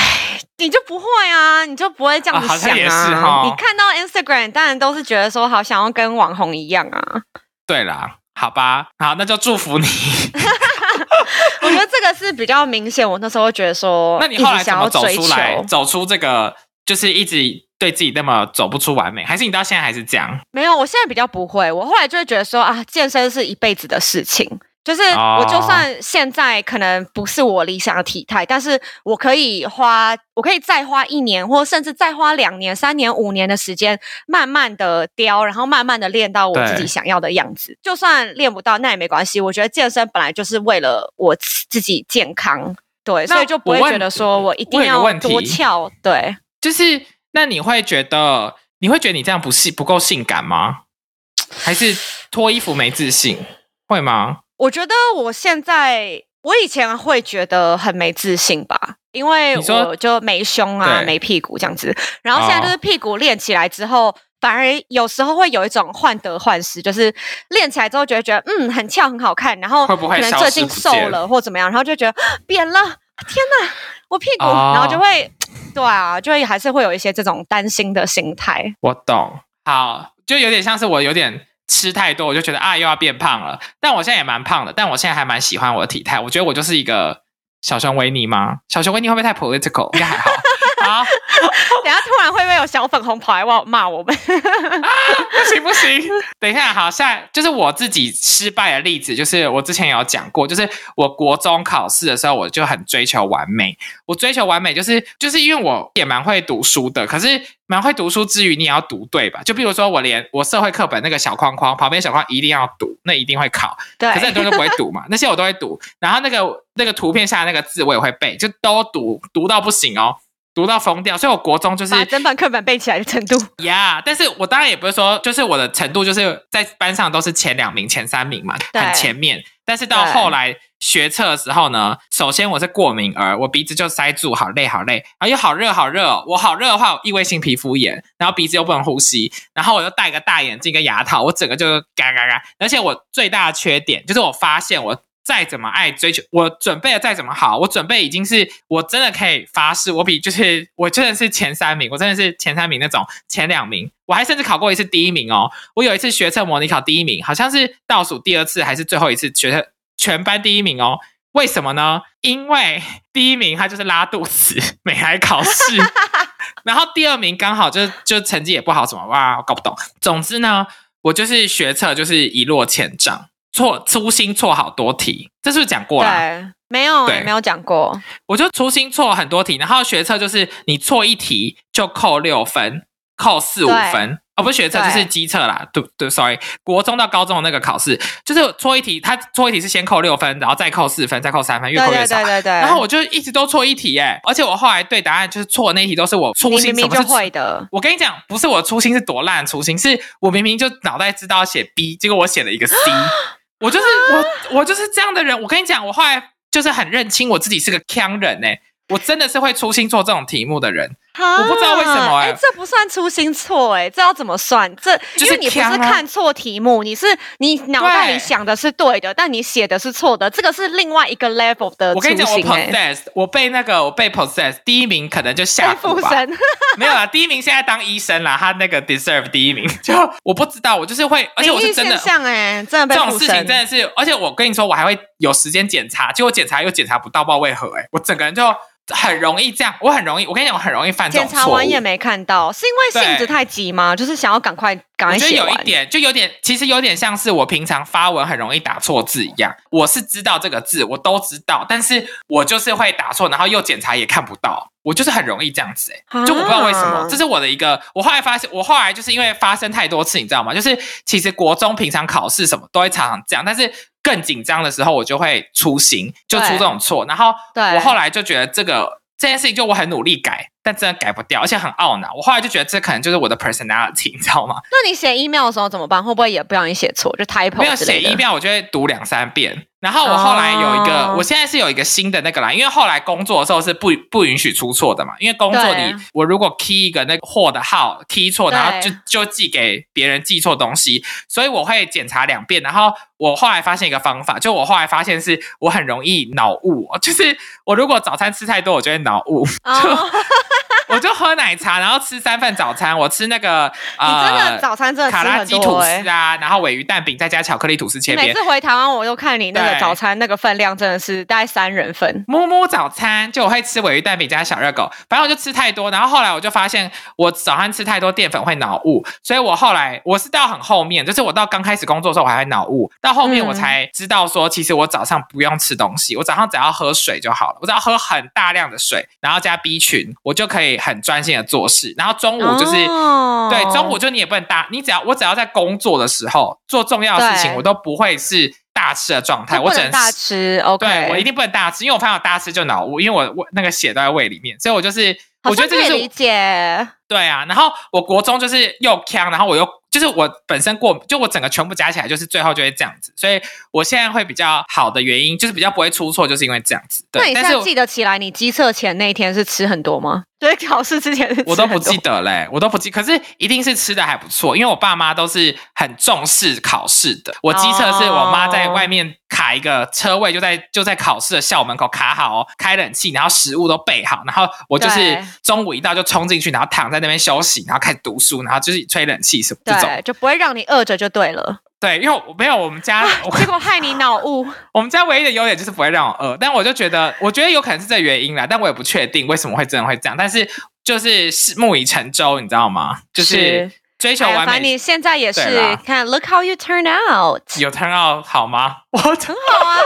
你就不会啊，你就不会这样子啊好像想也是哈你看到 Instagram，当然都是觉得说好想要跟网红一样啊。对啦，好吧，好，那就祝福你。我觉得这个是比较明显，我那时候会觉得说，那你后来怎么走想要追出来，走出这个，就是一直对自己那么走不出完美，还是你到现在还是这样？没有，我现在比较不会。我后来就会觉得说啊，健身是一辈子的事情，就是我就算现在可能不是我理想的体态，但是我可以花，我可以再花一年，或甚至再花两年、三年、五年的时间，慢慢的雕，然后慢慢的练到我自己想要的样子。就算练不到，那也没关系。我觉得健身本来就是为了我自己健康，对，所以就不会觉得说我一定要多翘，对。就是那你会觉得你会觉得你这样不性不够性感吗？还是脱衣服没自信？会吗？我觉得我现在，我以前会觉得很没自信吧，因为我就没胸啊、没屁股这样子。然后现在就是哦屁股练起来之后，反而有时候会有一种患得患失，就是练起来之后觉得觉得嗯很翘很好看，然后可能最近瘦了或怎么样，然后就觉得啊变了，天哪，我屁股，哦然后就会 对啊，就会还是会有一些这种担心的心态。我懂，好，就有点像是我有点吃太多，我就觉得啊又要变胖了。但我现在也蛮胖的，但我现在还蛮喜欢我的体态。我觉得我就是一个小熊维尼吗？小熊维尼会不会太 political？应该还好。好，等下突然会不会有小粉红跑来骂骂我们？不行不行，等一下，好，下就是我自己失败的例子，就是我之前有讲过，就是我国中考试的时候，我就很追求完美。我追求完美，就是就是因为我也蛮会读书的，可是蛮会读书之余，你也要读对吧？就比如说我连我社会课本那个小框框旁边小框一定要读，那一定会考。对，可是很多人都不会读嘛，那些我都会读。然后那个那个图片下那个字我也会背，就都读，读到不行哦，读到疯掉。所以我国中就是把整本课本背起来的程度。呀但是我当然也不是说，就是我的程度就是在班上都是前两名、前三名嘛，很前面。但是到后来学测的时候呢，首先我是过敏儿，我鼻子就塞住，好累好累，然后又好热好热哦，我好热的话，我异位性皮肤炎，然后鼻子又不能呼吸，然后我又戴个大眼镜跟牙套，我整个就嘎嘎嘎。而且我最大的缺点就是我发现我。再怎么爱追求，我准备的再怎么好，我准备已经是我真的可以发誓，我比就是我真的是前三名，我真的是前三名那种，前两名，我还甚至考过一次第一名哦。我有一次学测模拟考第一名，好像是倒数第二次还是最后一次学测全班第一名哦。为什么呢？因为第一名他就是拉肚子没来考试，然后第二名刚好就就成绩也不好，什么哇，我搞不懂。总之呢，我就是学测就是一落千丈，错粗心错好多题，这是不是讲过了？对，没有对没有讲过。我就粗心错很多题，然后学测就是你错一题就扣六分，扣四五分。哦，不是学测，就是机测啦。对对，sorry，国中到高中的那个考试，就是错一题，他错一题是先扣六分，然后再扣四分，再扣三分，越扣越少。对对对对。然后我就一直都错一题，哎，而且我后来对答案就是错的那一题都是我粗你心，明明就会的，我跟你讲，不是我粗心是多烂的粗心，是我明明就脑袋知道要写 B，结果我写了一个 C，我就是我我就是这样的人。我跟你讲，我后来就是很认清我自己是个腔人呢、我真的是会粗心做这种题目的人。我不知道为什么欸哎，这不算粗心错哎，这要怎么算？这就是因为你不是看错题目，你是你脑袋里想的是对的，但你写的是错的，这个是另外一个 level 的粗我跟你讲，我 possess，我被那个我被 possess，第一名可能就下。附身，没有啦，第一名现在当医生啦，他那个 deserve 第一名。就我不知道，我就是会，而且我是真的现象哎，真的被这种事情真的是，而且我跟你说，我还会有时间检查，结果检查又检查不到，不知道为何、欸，哎，我整个人就很容易这样，我很容易，我跟你讲，我很容易犯这检查种错误。完也没看到，是因为性子太急吗？就是想要赶快赶快写完。有一点，就有点，其实有点像是我平常发文很容易打错字一样。我是知道这个字，我都知道，但是我就是会打错，然后又检查也看不到，我就是很容易这样子、欸，就我不知道为什么，啊这是我的一个。我后来发现，我后来就是因为发生太多次，你知道吗？就是其实国中平常考试什么都会常常这样，但是更紧张的时候，我就会粗心，就出这种错。然后对我后来就觉得这个。这件事情就我很努力改，但真的改不掉，而且很懊恼。我后来就觉得这可能就是我的 personality，你知道吗？那你写 email 的时候怎么办？会不会也不小心写错，就 typo 没有写 email，，我就会读两三遍。然后我后来有一个，哦我现在是有一个新的那个啦，因为后来工作的时候是不不允许出错的嘛。因为工作对里，我如果 key 一个那个货的号 key 错，然后就就寄给别人寄错东西，所以我会检查两遍。然后我后来发现一个方法，就我后来发现是我很容易脑雾，就是我如果早餐吃太多，我就会脑雾。哦，我就喝奶茶，然后吃三份早餐，我吃那个你真的呃早餐真的吃卡拉很鸡吐司啊，然后尾鱼蛋饼再加巧克力吐司切边。每次回台湾，我都看你那个早餐那个分量真的是大概三人份。摸摸早餐就我会吃尾鱼蛋饼加小热狗，反正我就吃太多，然后后来我就发现我早餐吃太多淀粉会脑雾，所以我后来我是到很后面，就是我到刚开始工作的时候我还会脑雾，到后面嗯我才知道说，其实我早上不用吃东西，我早上只要喝水就好了，我只要喝很大量的水，然后加 B 群，我就可以很专心的做事，然后中午就是。哦对，中午就你也不能大，你只要我只要在工作的时候做重要的事情，我都不会是大吃的状态，我只能大吃，OK，对我一定不能大吃，因为我发现我大吃就脑雾，因为我我那个血都在胃里面，所以我就是我觉得这就是理解。对啊。然后我国中就是又呛，然后我又就是我本身过，就我整个全部加起来就是最后就会这样子，所以我现在会比较好的原因就是比较不会出错，就是因为这样子。对，那你现在但是记得起来，你机测前那一天是吃很多吗？对，考试之前我都不记得嘞，我都不记。可是一定是吃的还不错，因为我爸妈都是很重视考试的。我机测是我妈在外面卡一个车位，就在就在考试的校门口卡好、哦，开冷气，然后食物都备好，然后我就是中午一到就冲进去，然后躺在那边休息，然后开始读书，然后就是吹冷气什么这种。对，就不会让你饿着就对了。对，因为我没有我们家我结果害你脑雾。我们家唯一的优点就是不会让我饿，但我就觉得，我觉得有可能是这原因啦，但我也不确定为什么会真的会这样，但是就是拭目以成舟，你知道吗？就是是追求完美。反正你现在也是看，Look how you turn out，有 turn out 好吗？我很好啊，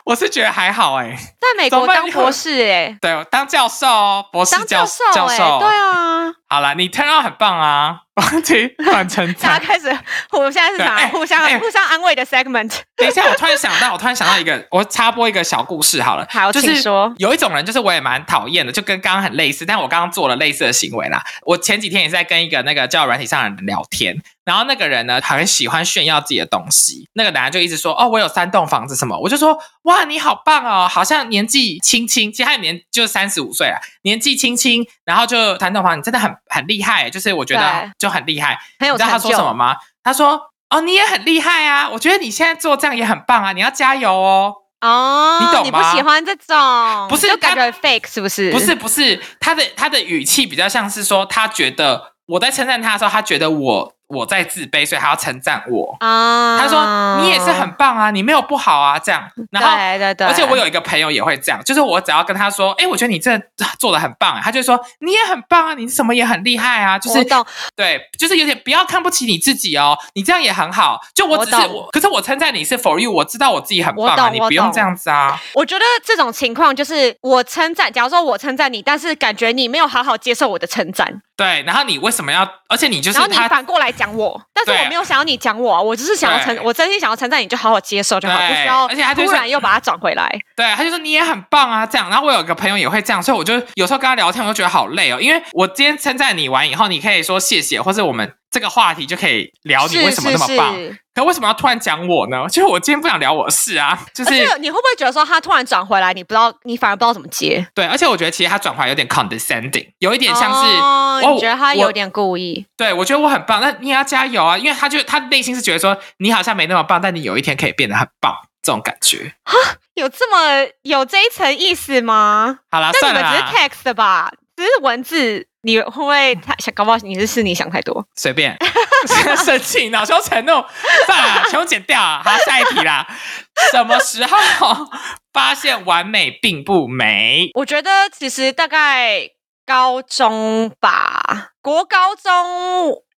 我是觉得还好哎、在美国当博士哎、对，当教授哦，博士当教教授，对啊，好啦，你 turn out 很棒啊，我提换成赞。大家开始，我现在是啥？互相、哎互相安慰的 segment。等一下，我突然想到，我突然想到一个，我插播一个小故事好了。好，就是请说。有一种人，就是我也蛮讨厌的，就跟刚刚很类似，但我刚刚做了类似的行为啦。我前几天也是在跟一个那个交友软体上的人聊天，然后那个人呢很喜欢炫耀自己的东西，那个男人就一直说哦，我有三栋房子什么，我就说哇，你好棒哦，好像年纪轻轻，其实他年就三十五岁了，年纪轻轻，然后就三栋房，你真的很很厉害，就是我觉得就很厉害。你知道他。说什么吗？他说哦，你也很厉害啊，我觉得你现在做这样也很棒啊，你要加油哦。哦，你懂你不喜欢这种，不是就感觉 fake 是不是？不是不是，他的他的语气比较像是说，他觉得我在称赞他的时候，他觉得我我在自卑，所以他要称赞我。啊，他说你也是很棒啊，你没有不好啊，这样。然后，对对对，而且我有一个朋友也会这样，就是我只要跟他说，哎，我觉得你这做的很棒啊，他就说你也很棒啊，你什么也很厉害啊，就是，对，就是有点不要看不起你自己哦，你这样也很好。就我只是我我，可是我称赞你是 for you，我知道我自己很棒你不用这样子啊。我觉得这种情况就是我称赞，假如说我称赞你，但是感觉你没有好好接受我的称赞，对，然后你为什么要？而且你就是他反过来讲我，但是我没有想要你讲我啊，我只是想要称，我真心想要称赞你，就好好接受就好，对不需要而且他突然又把它转回来。对，他就说你也很棒啊，这样。然后我有个朋友也会这样，所以我就有时候跟他聊天，我就觉得好累哦，因为我今天称赞你完以后，你可以说谢谢，或是我们这个话题就可以聊你是为什么那么棒。是是可为什么要突然讲我呢？就是我今天不想聊我的事啊，就是你会不会觉得说他突然转回来，你不知道，你反而不知道怎么接？对，而且我觉得其实他转回来有点 condescending，有一点像是哦，哦你觉得他有点故意？对我觉得我很棒，那你也要加油啊，因为他就他内心是觉得说你好像没那么棒，但你有一天可以变得很棒，这种感觉。有这么有这一层意思吗？好啦，那算了你们只是，text 的吧？只是文字，你会不会太想？搞不好你是是你想太多。随便，生气，恼羞成怒，算了，全部剪掉啊。好，下一题啦。什么时候发现完美并不美？我觉得其实大概高中吧，国高中，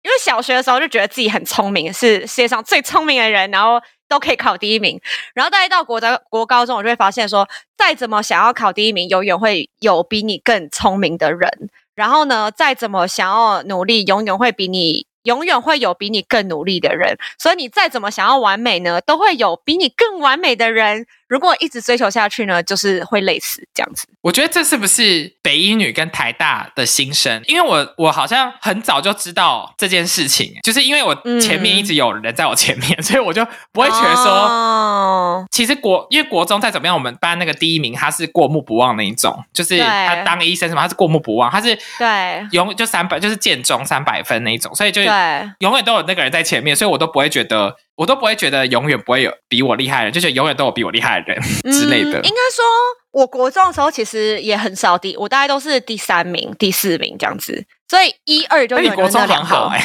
因为小学的时候就觉得自己很聪明，是世界上最聪明的人，然后都可以考第一名。然后大概到国高国高中，我就会发现说，再怎么想要考第一名，永远会有比你更聪明的人。然后呢，再怎么想要努力，永远会比你。永远会有比你更努力的人，所以你再怎么想要完美呢，都会有比你更完美的人。如果一直追求下去呢，就是会累死这样子。我觉得这是不是北医女跟台大的心声？因为我我好像很早就知道这件事情，就是因为我前面嗯一直有人在我前面，所以我就不会觉得说。哦，其实国因为国中再怎么样，我们班那个第一名他是过目不忘那一种，就是他当医生什么，他是过目不忘，他是对永就三百就是建中三百分那一种，所以就，永远都有那个人在前面，所以我都不会觉得，我都不会觉得永远不会有比我厉害的人，就觉得永远都有比我厉害的人之类的嗯。应该说，我国中的时候其实也很少第，我大概都是第三名、第四名这样子，所以一二就那你永国中很远那两个，好哎、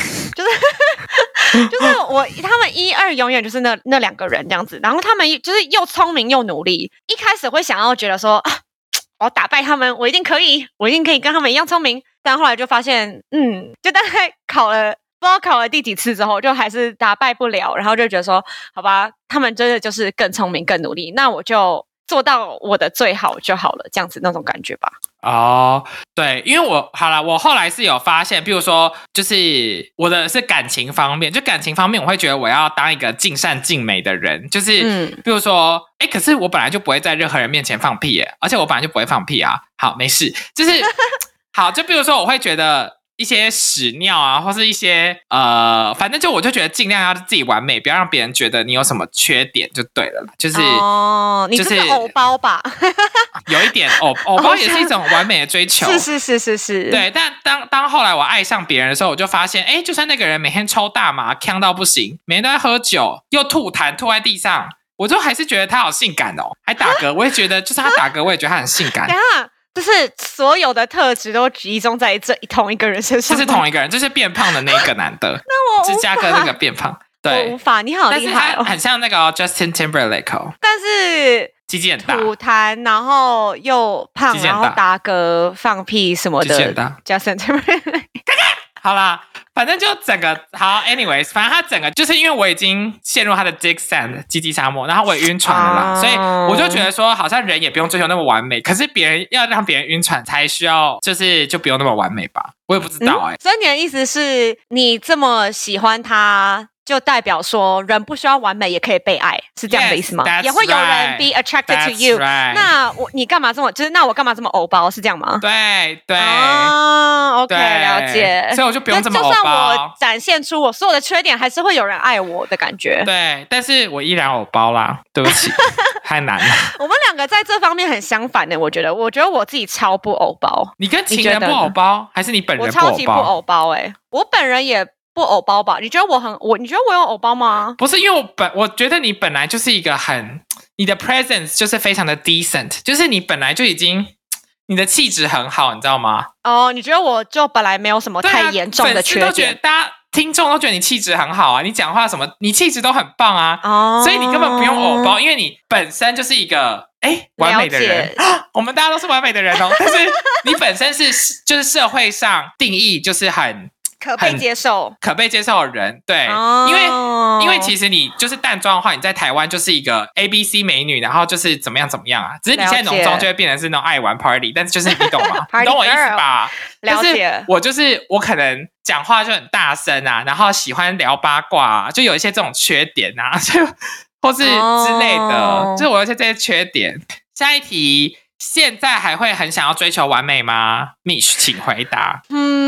就是 我他们一二永远就是那那两个人这样子，然后他们就是又聪明又努力，一开始会想要觉得说啊，我要打败他们，我一定可以，我一定可以跟他们一样聪明，但后来就发现，嗯，就大概考了。不知道考了第几次之后，就还是打败不了，然后就觉得说，好吧，他们真的就是更聪明、更努力，那我就做到我的最好就好了，这样子那种感觉吧。哦，对，因为我好了，我后来是有发现，比如说，就是我的是感情方面，就感情方面，我会觉得我要当一个尽善尽美的人，就是，嗯比如说，哎，可是我本来就不会在任何人面前放屁耶，而且我本来就不会放屁啊。好，没事，就是 好，就比如说，我会觉得。一些屎尿啊，或是一些呃，反正就我就觉得尽量要自己完美，不要让别人觉得你有什么缺点就对了啦。就是哦，你就是偶包吧？有一点偶偶包也是一种完美的追求，是是是是是，对，但当当后来我爱上别人的时候，我就发现，哎，就算那个人每天抽大麻，呛到不行，每天都在喝酒，又吐痰吐在地上，我就还是觉得他好性感哦，还打嗝，我也觉得，就是他打嗝，我也觉得他很性感 等。下，就是所有的特质都集中在这同一个人身上。就，是同一个人，就是变胖的那个男的，那我芝加哥那个变胖，对。无，法，你好但是厉害很像那个哦 Justin Timberlake，哦。但是鸡鸡很大，吐痰，然后又胖，然后打嗝、放屁什么的。，Justin Timberlake 好啦，反正就整个好，anyways，反正他整个就是因为我已经陷入他的 dick sand 基地沙漠，然后我也晕船了所以我就觉得说，好像人也不用追求那么完美，可是别人要让别人晕船才需要，就是就不用那么完美吧？我也不知道哎、所以你的意思是你这么喜欢他，就代表说人不需要完美也可以被爱，是这样的意思吗 Yes, 也会有人 be attracted to you。那我你干嘛这么就是那我干嘛这么偶包是这样吗？对对、啊，OK，对，了解。所以我就不用这么偶那就算我。展现出我所有的缺点，还是会有人爱我的感觉。对，但是我依然偶包啦，对不起，太难了。我们两个在这方面很相反的，我觉得，我觉得我自己超不偶包，你跟情人不偶包，还是你本人不偶包？超级不偶包哎、我本人也不偶包吧？你觉得我很我？你觉得我有偶包吗？不是因为我本我觉得你本来就是一个很你的 presence 就是非常的 decent，就是你本来就已经你的气质很好，你知道吗？哦，你觉得我就本来没有什么太严重的缺粉丝都觉得点大家听众都觉得你气质很好啊，你讲话什么你气质都很棒啊，哦，所以你根本不用偶包，因为你本身就是一个哎完美的人了。我们大家都是完美的人哦，但是你本身是 就是社会上定义就是很可被接受，可被接受的人，对，哦因为因为其实你就是淡妆的话，你在台湾就是一个 A B C 美女，然后就是怎么样怎么样啊。只是你现在浓妆就会变成是那种爱玩 party，但是就是你懂吗？你懂我意思吧？了解我就是我可能讲话就很大声啊，然后喜欢聊八卦啊，就有一些这种缺点啊，就或是之类的，哦就是我有一些这些缺点。下一题。现在还会很想要追求完美吗？Mish，请回答。嗯，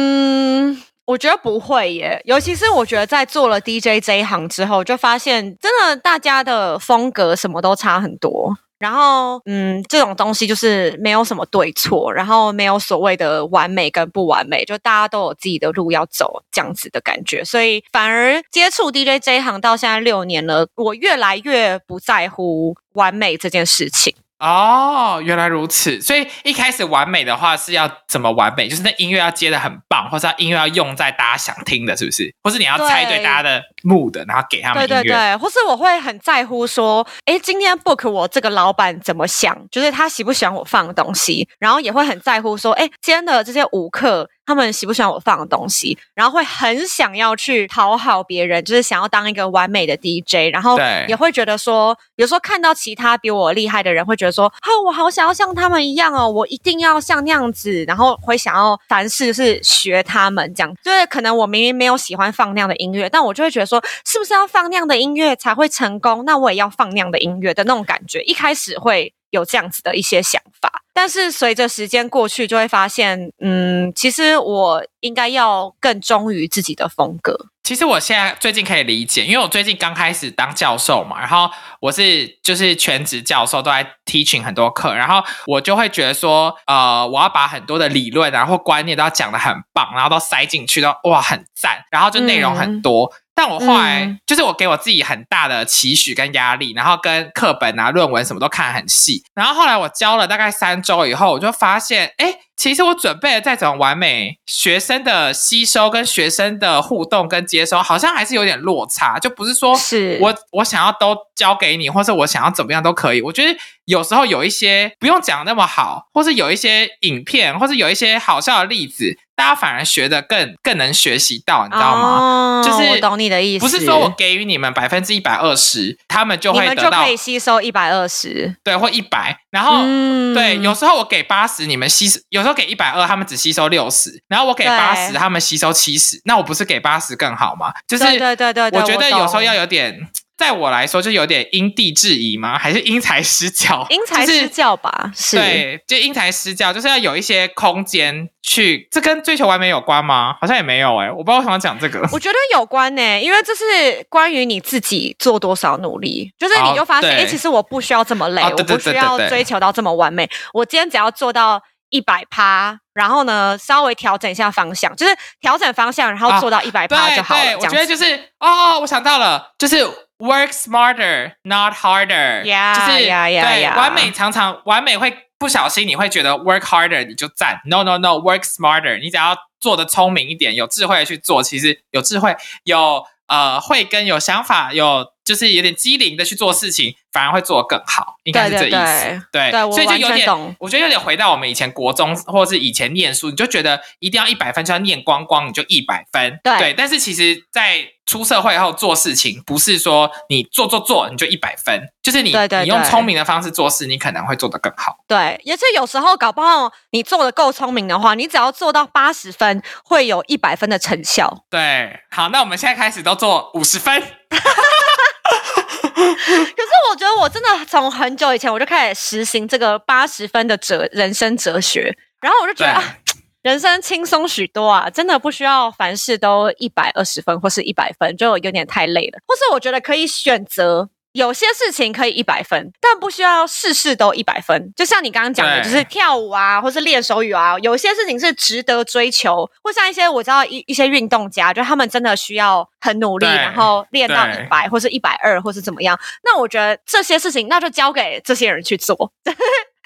我觉得不会耶，尤其是我觉得在做了 DJ 这一行之后，就发现真的大家的风格什么都差很多。然后，嗯，这种东西就是没有什么对错，然后没有所谓的完美跟不完美，就大家都有自己的路要走，这样子的感觉。所以，反而接触 DJ 这一行到现在六年了，我越来越不在乎完美这件事情。哦，原来如此。所以一开始完美的话是要怎么完美？就是那音乐要接的很棒，或是要音乐要用在大家想听的，是不是？或是你要猜对对大家的 mood，然后给他们对音乐。对对，或是我会很在乎说，哎，今天 book 我这个老板怎么想，就是他喜不喜欢我放的东西，然后也会很在乎说，哎，今天的这些舞客他们喜不喜欢我放的东西，然后会很想要去讨好别人，就是想要当一个完美的 DJ，然后也会觉得说，有时候看到其他比我厉害的人，会觉得说，啊，我好想要像他们一样哦，我一定要像那样子，然后会想要凡事是学他们这样，就是可能我明明没有喜欢放那样的音乐，但我就会觉得说，是不是要放那样的音乐才会成功？那我也要放那样的音乐的那种感觉，一开始会有这样子的一些想法。但是随着时间过去，就会发现，嗯，其实我应该要更忠于自己的风格。其实我现在最近可以理解，因为我最近刚开始当教授嘛，然后我是就是全职教授，都在 teaching 很多课，然后我就会觉得说，呃，我要把很多的理论然后观念都要讲的很棒，然后都塞进去，都哇很赞，然后就内容很多。但我后来、嗯就是我给我自己很大的期许跟压力，然后跟课本啊、论文什么都看很细。然后后来我教了大概三周以后，我就发现，哎，其实我准备的再怎么完美，学生的吸收跟学生的互动跟接收，好像还是有点落差。就不是说是我我想要都教给你，或者我想要怎么样都可以。我觉得有时候有一些不用讲那么好，或是有一些影片，或是有一些好笑的例子，大家反而学的更更能学习到，你知道吗？哦就是我懂你的意思，不是说我给予你们百分之一百二十，他们就会得到们就可以吸收一百二十，对或一百，然后、嗯对，有时候我给八十，你们吸，有时候给一百二，他们只吸收六十，然后我给八十，他们吸收七十，那我不是给八十更好吗？就是对对对我觉得有时候要有点，在我来说就有点因地制宜吗？还是因材施教？因材施教吧，是。对，就因材施教，就是要有一些空间去。这跟追求完美有关吗？好像也没有哎、我不知道为什么要讲这个。我觉得有关呢、因为这是关于你自己做多少努力，就是你哦就发现，哎、对其实我不需要这么累，哦对对我不需要追求到这么完美，我今天只要做到一百趴，然后呢，稍微调整一下方向，就是调整方向，然后啊做到一百趴对就好了。对，我觉得就是哦哦，我想到了，就是 work smarter, not harder。Yeah, 就是 yeah, yeah, 对完美常常完美会不小心，你会觉得 work harder 你就赞，no no no work smarter，你只要做的聪明一点，有智慧去做，其实有智慧有呃会跟有想法有。就是有点机灵的去做事情，反而会做得更好，应该是这意思。对，对所以就有点我觉得有点回到我们以前国中或是以前念书，你就觉得一定要一百分，就要念光光，你就一百分。对但是其实，在出社会后做事情，不是说你做做做你就一百分，就是你你用聪明的方式做事，你可能会做得更好。对，也是有时候搞不好你做的够聪明的话，你只要做到八十分，会有一百分的成效。对，好，那我们现在开始都做五十分。可是我觉得我真的从很久以前我就开始实行这个八十分的哲人生哲学，然后我就觉得、啊、人生轻松许多啊，真的不需要凡事都一百二十分或是一百分，就有点太累了。或是我觉得可以选择。有些事情可以一百分，但不需要事事都一百分。就像你刚刚讲的，就是跳舞啊，或是练手语啊，有些事情是值得追求。或像一些我知道一一些运动家，就他们真的需要很努力，然后练到对一百或是一百二，或是怎么样。那我觉得这些事情，那就交给这些人去做。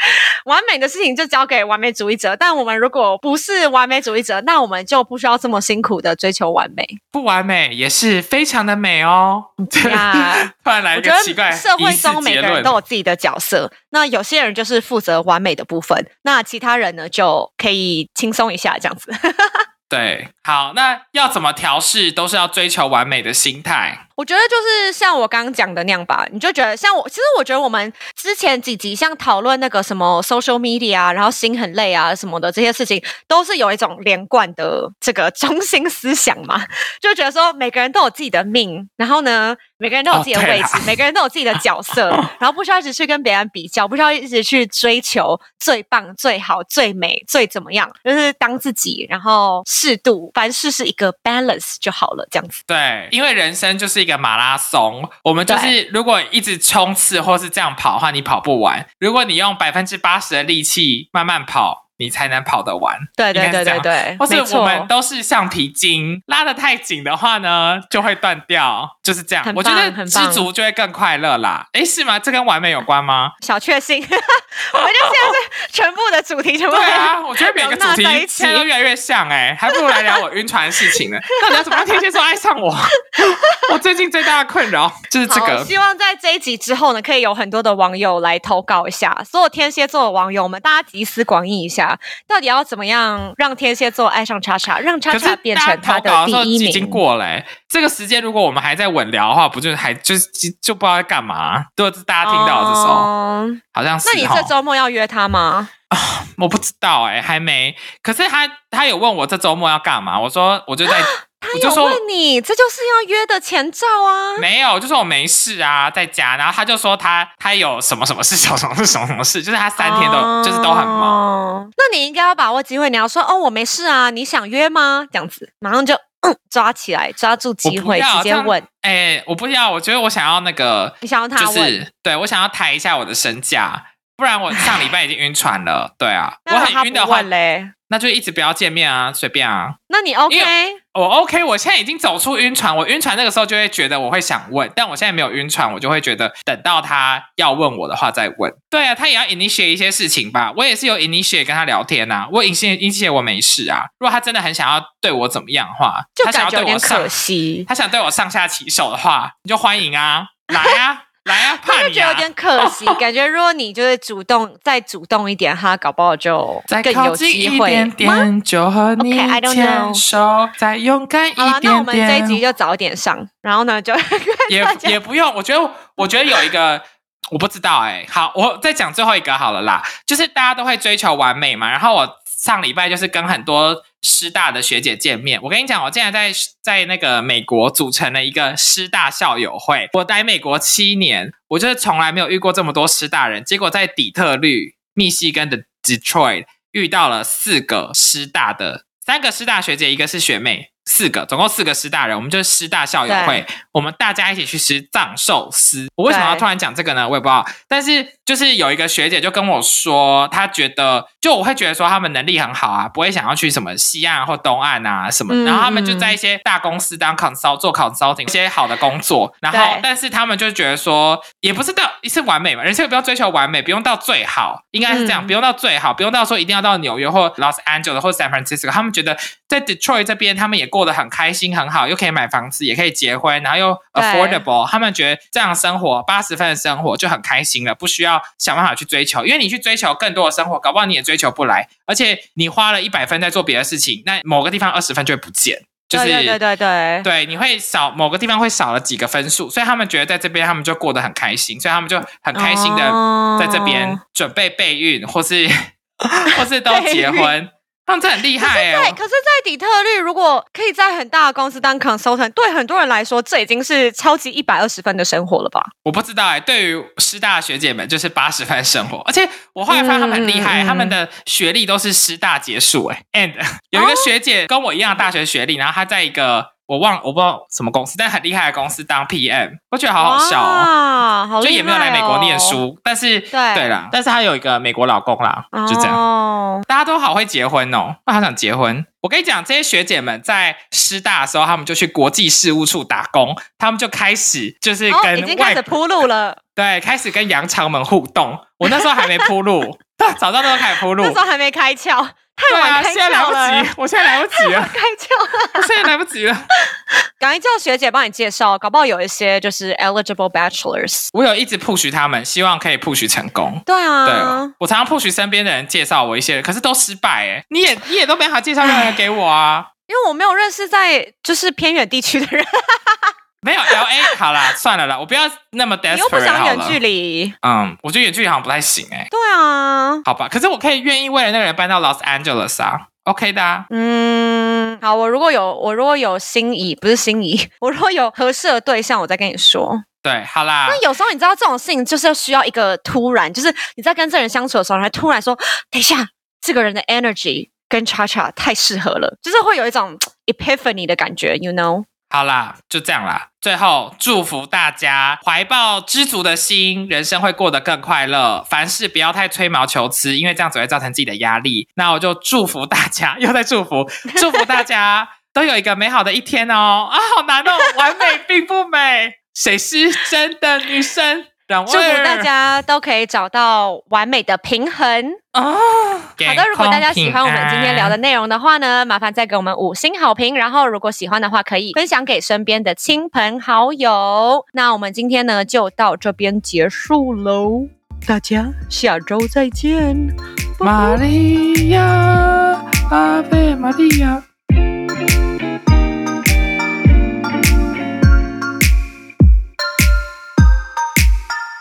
完美的事情就交给完美主义者，但我们如果不是完美主义者，那我们就不需要这么辛苦的追求完美。不完美也是非常的美哦。啊 突然来个奇怪得社会中每个人都有自己的角色，那有些人就是负责完美的部分，那其他人呢就可以轻松一下这样子。对，好，那要怎么调试，都是要追求完美的心态。我觉得就是像我刚刚讲的那样吧，你就觉得像我，其实我觉得我们之前几集像讨论那个什么 social media 啊，然后心很累啊什么的这些事情，都是有一种连贯的这个中心思想嘛，就觉得说每个人都有自己的命，然后呢，每个人都有自己的位置，啦每个人都有自己的角色，然后不需要一直去跟别人比较，不需要一直去追求最棒、最好、最美、最怎么样，就是当自己，然后适度，凡事是一个 balance 就好了，这样子。对，因为人生就是一个马拉松，我们就是如果一直冲刺或是这样跑的话，你跑不完。如果你用百分之八十的力气慢慢跑，你才能跑得完。对对对对对，或是我们都是橡皮筋，拉得太紧的话呢，就会断掉，就是这样。我觉得知足就会更快乐啦。哎，是吗？这跟完美有关吗？小确幸，我们就现在是 全部的主题全部对啊，我觉得每个主题纳在一起现在都越来越像哎、还不如来聊我晕船的事情呢。到底要怎么让天蝎座爱上我？我最近最大的困扰就是这，个。希望在这一集之后呢，可以有很多的网友来投稿一下，所有天蝎座的网友们，大家集思广益一下，到底要怎么样让天蝎座爱上叉叉，让叉叉变成他的第一已经。过了、欸，这个时间如果我们还在稳聊的话，不就是还就是就就不知道在干嘛？如果是大家听到的这时候，哦好像是那你这周末要约他吗？我不知道哎、还没。可是他他有问我这周末要干嘛，我说我就在 他就说问你，这就是要约的前兆啊。没有，就说我没事啊，在家。然后他就说他他有什么什么事，什么什么事，什么什么事，就是他三天都、就是都很忙。哦。那你应该要把握机会，你要说哦，我没事啊，你想约吗？这样子，马上就、嗯、抓起来，抓住机会，直接问。哎、我不要，我觉得我想要那个，你想要他就问，是对我想要抬一下我的身价，不然我上礼拜已经晕船了。对啊，我很晕的话，嘞，那就一直不要见面啊，随便啊。那你 OK？我 OK，我现在已经走出晕船。我晕船那个时候就会觉得我会想问，但我现在没有晕船，我就会觉得等到他要问我的话再问。对啊，他也要 initiate 一些事情吧。我也是有 initiate 跟他聊天呐、我 initiate initiate 我没事啊。如果他真的很想要对我怎么样的话，就他想要感觉有点对我上可，惜，他想对我上下其手的话，你就欢迎啊，来啊，来啊，怕你啊。就觉得有点可惜。感觉如果你就是主动再主动一点，他搞不好就 再更有靠近一机会点吗？点，就和你牵 know 手，再勇敢一点点。那我们这一集就早点上，然后呢就 也也不用，我觉得我觉得有一个我不知道哎、好，我再讲最后一个好了啦，就是大家都会追求完美嘛，然后我上礼拜就是跟很多师大的学姐见面，我跟你讲，我竟然在在那个美国组成了一个师大校友会，我待美国七年，我就是从来没有遇过这么多师大人，结果在底特律、密西根的 Detroit 遇到了四个师大的。三个师大学姐，一个是学妹，四个，总共四个师大人，我们就是师大校友会，我们大家一起去吃藏寿司。我为什么要突然讲这个呢？我也不知道。但是就是有一个学姐就跟我说，她觉得就我会觉得说他们能力很好啊，不会想要去什么西岸或东岸啊什么。嗯然后他们就在一些大公司当 consult 做 consulting 一些好的工作，然后但是他们就觉得说，也不是到一次完美嘛，人生不要追求完美，不用到最好，应该是这样，嗯不用到最好，不用到说一定要到纽约或 Los Angeles 或 San Francisco，他们觉得在 Detroit 这边他们也过得很开心很好，又可以买房子，也可以结婚，然后又 affordable，他们觉得这样生活八十分的生活就很开心了，不需要想办法去追求，因为你去追求更多的生活，搞不好你也追求不来，而且你花了一百分在做别的事情，那某个地方二十分就会不见。就是对对对对对，你会少某个地方会少了几个分数，所以他们觉得在这边他们就过得很开心，所以他们就很开心的哦。在这边准备备孕，或是 或是都结婚，他们这很厉害在哎、可是，在底特律，如果可以在很大的公司当 consultant，对很多人来说，这已经是超级一百二十分的生活了吧？我不知道哎、对于师大学姐们就是八十分生活，而且我后来发现他们很厉害，他们的学历都是师大结束哎、and 有一个学姐跟我一样大学学历，然后她在一个我忘我不知道什么公司，但很厉害的公司当 PM，我觉得好好笑哦。哇，好、哦！就也没有来美国念，书，但是对对啦，但是她有一个美国老公啦，就这样。哦，大家都好会结婚哦，我好想结婚。我跟你讲，这些学姐们在师大的时候，他们就去国际事务处打工，他们就开始就是哦，跟已经开外、始铺路了，对开始跟洋肠们互动。我那时候还没铺路，早上都开始铺路那。时候还没开窍，太对啊，晚开现在来不，及，我现在来不及了，开窍了。我现在来不及了。赶快叫学姐帮你介绍，搞不好有一些就是 eligible bachelors。我有一直 push 他们，希望可以 push 成功。对啊，对，我常常 push 身边的人介绍我一些人，可是都失败哎。你也你也都没法介绍任何人给我啊。因为我没有认识在就是偏远地区的人，没有 L A，好啦，算了啦，我不要那么你又不 desperate 好了。想远距离。嗯，我觉得远距离好像不太行哎、对啊，好吧，可是我可以愿意为了那个人搬到 Los Angeles 啊，OK 的、啊。嗯，好，我如果有我如果有心仪，不是心仪，我如果有合适的对象，我再跟你说。对，好啦，那有时候你知道这种事情就是要需要一个突然，就是你在跟这人相处的时候，你还突然说，等一下，这个人的 energy 跟叉叉太适合了，就是会有一种 epiphany 的感觉，you know？好啦，就这样啦。最后祝福大家怀抱知足的心，人生会过得更快乐。凡事不要太吹毛求疵，因为这样只会造成自己的压力。那我就祝福大家，又在祝福，祝福大家都有一个美好的一天哦。啊，好难哦，完美并不美。谁是真的女生？祝福大家都可以找到完美的平衡。啊！好的，如果大家喜欢我们今天聊的内容的话呢，麻烦再给我们五星好评。然后，如果喜欢的话，可以分享给身边的亲朋好友。那我们今天呢，就到这边结束喽，大家下周再见。玛利亚，阿贝玛利亚。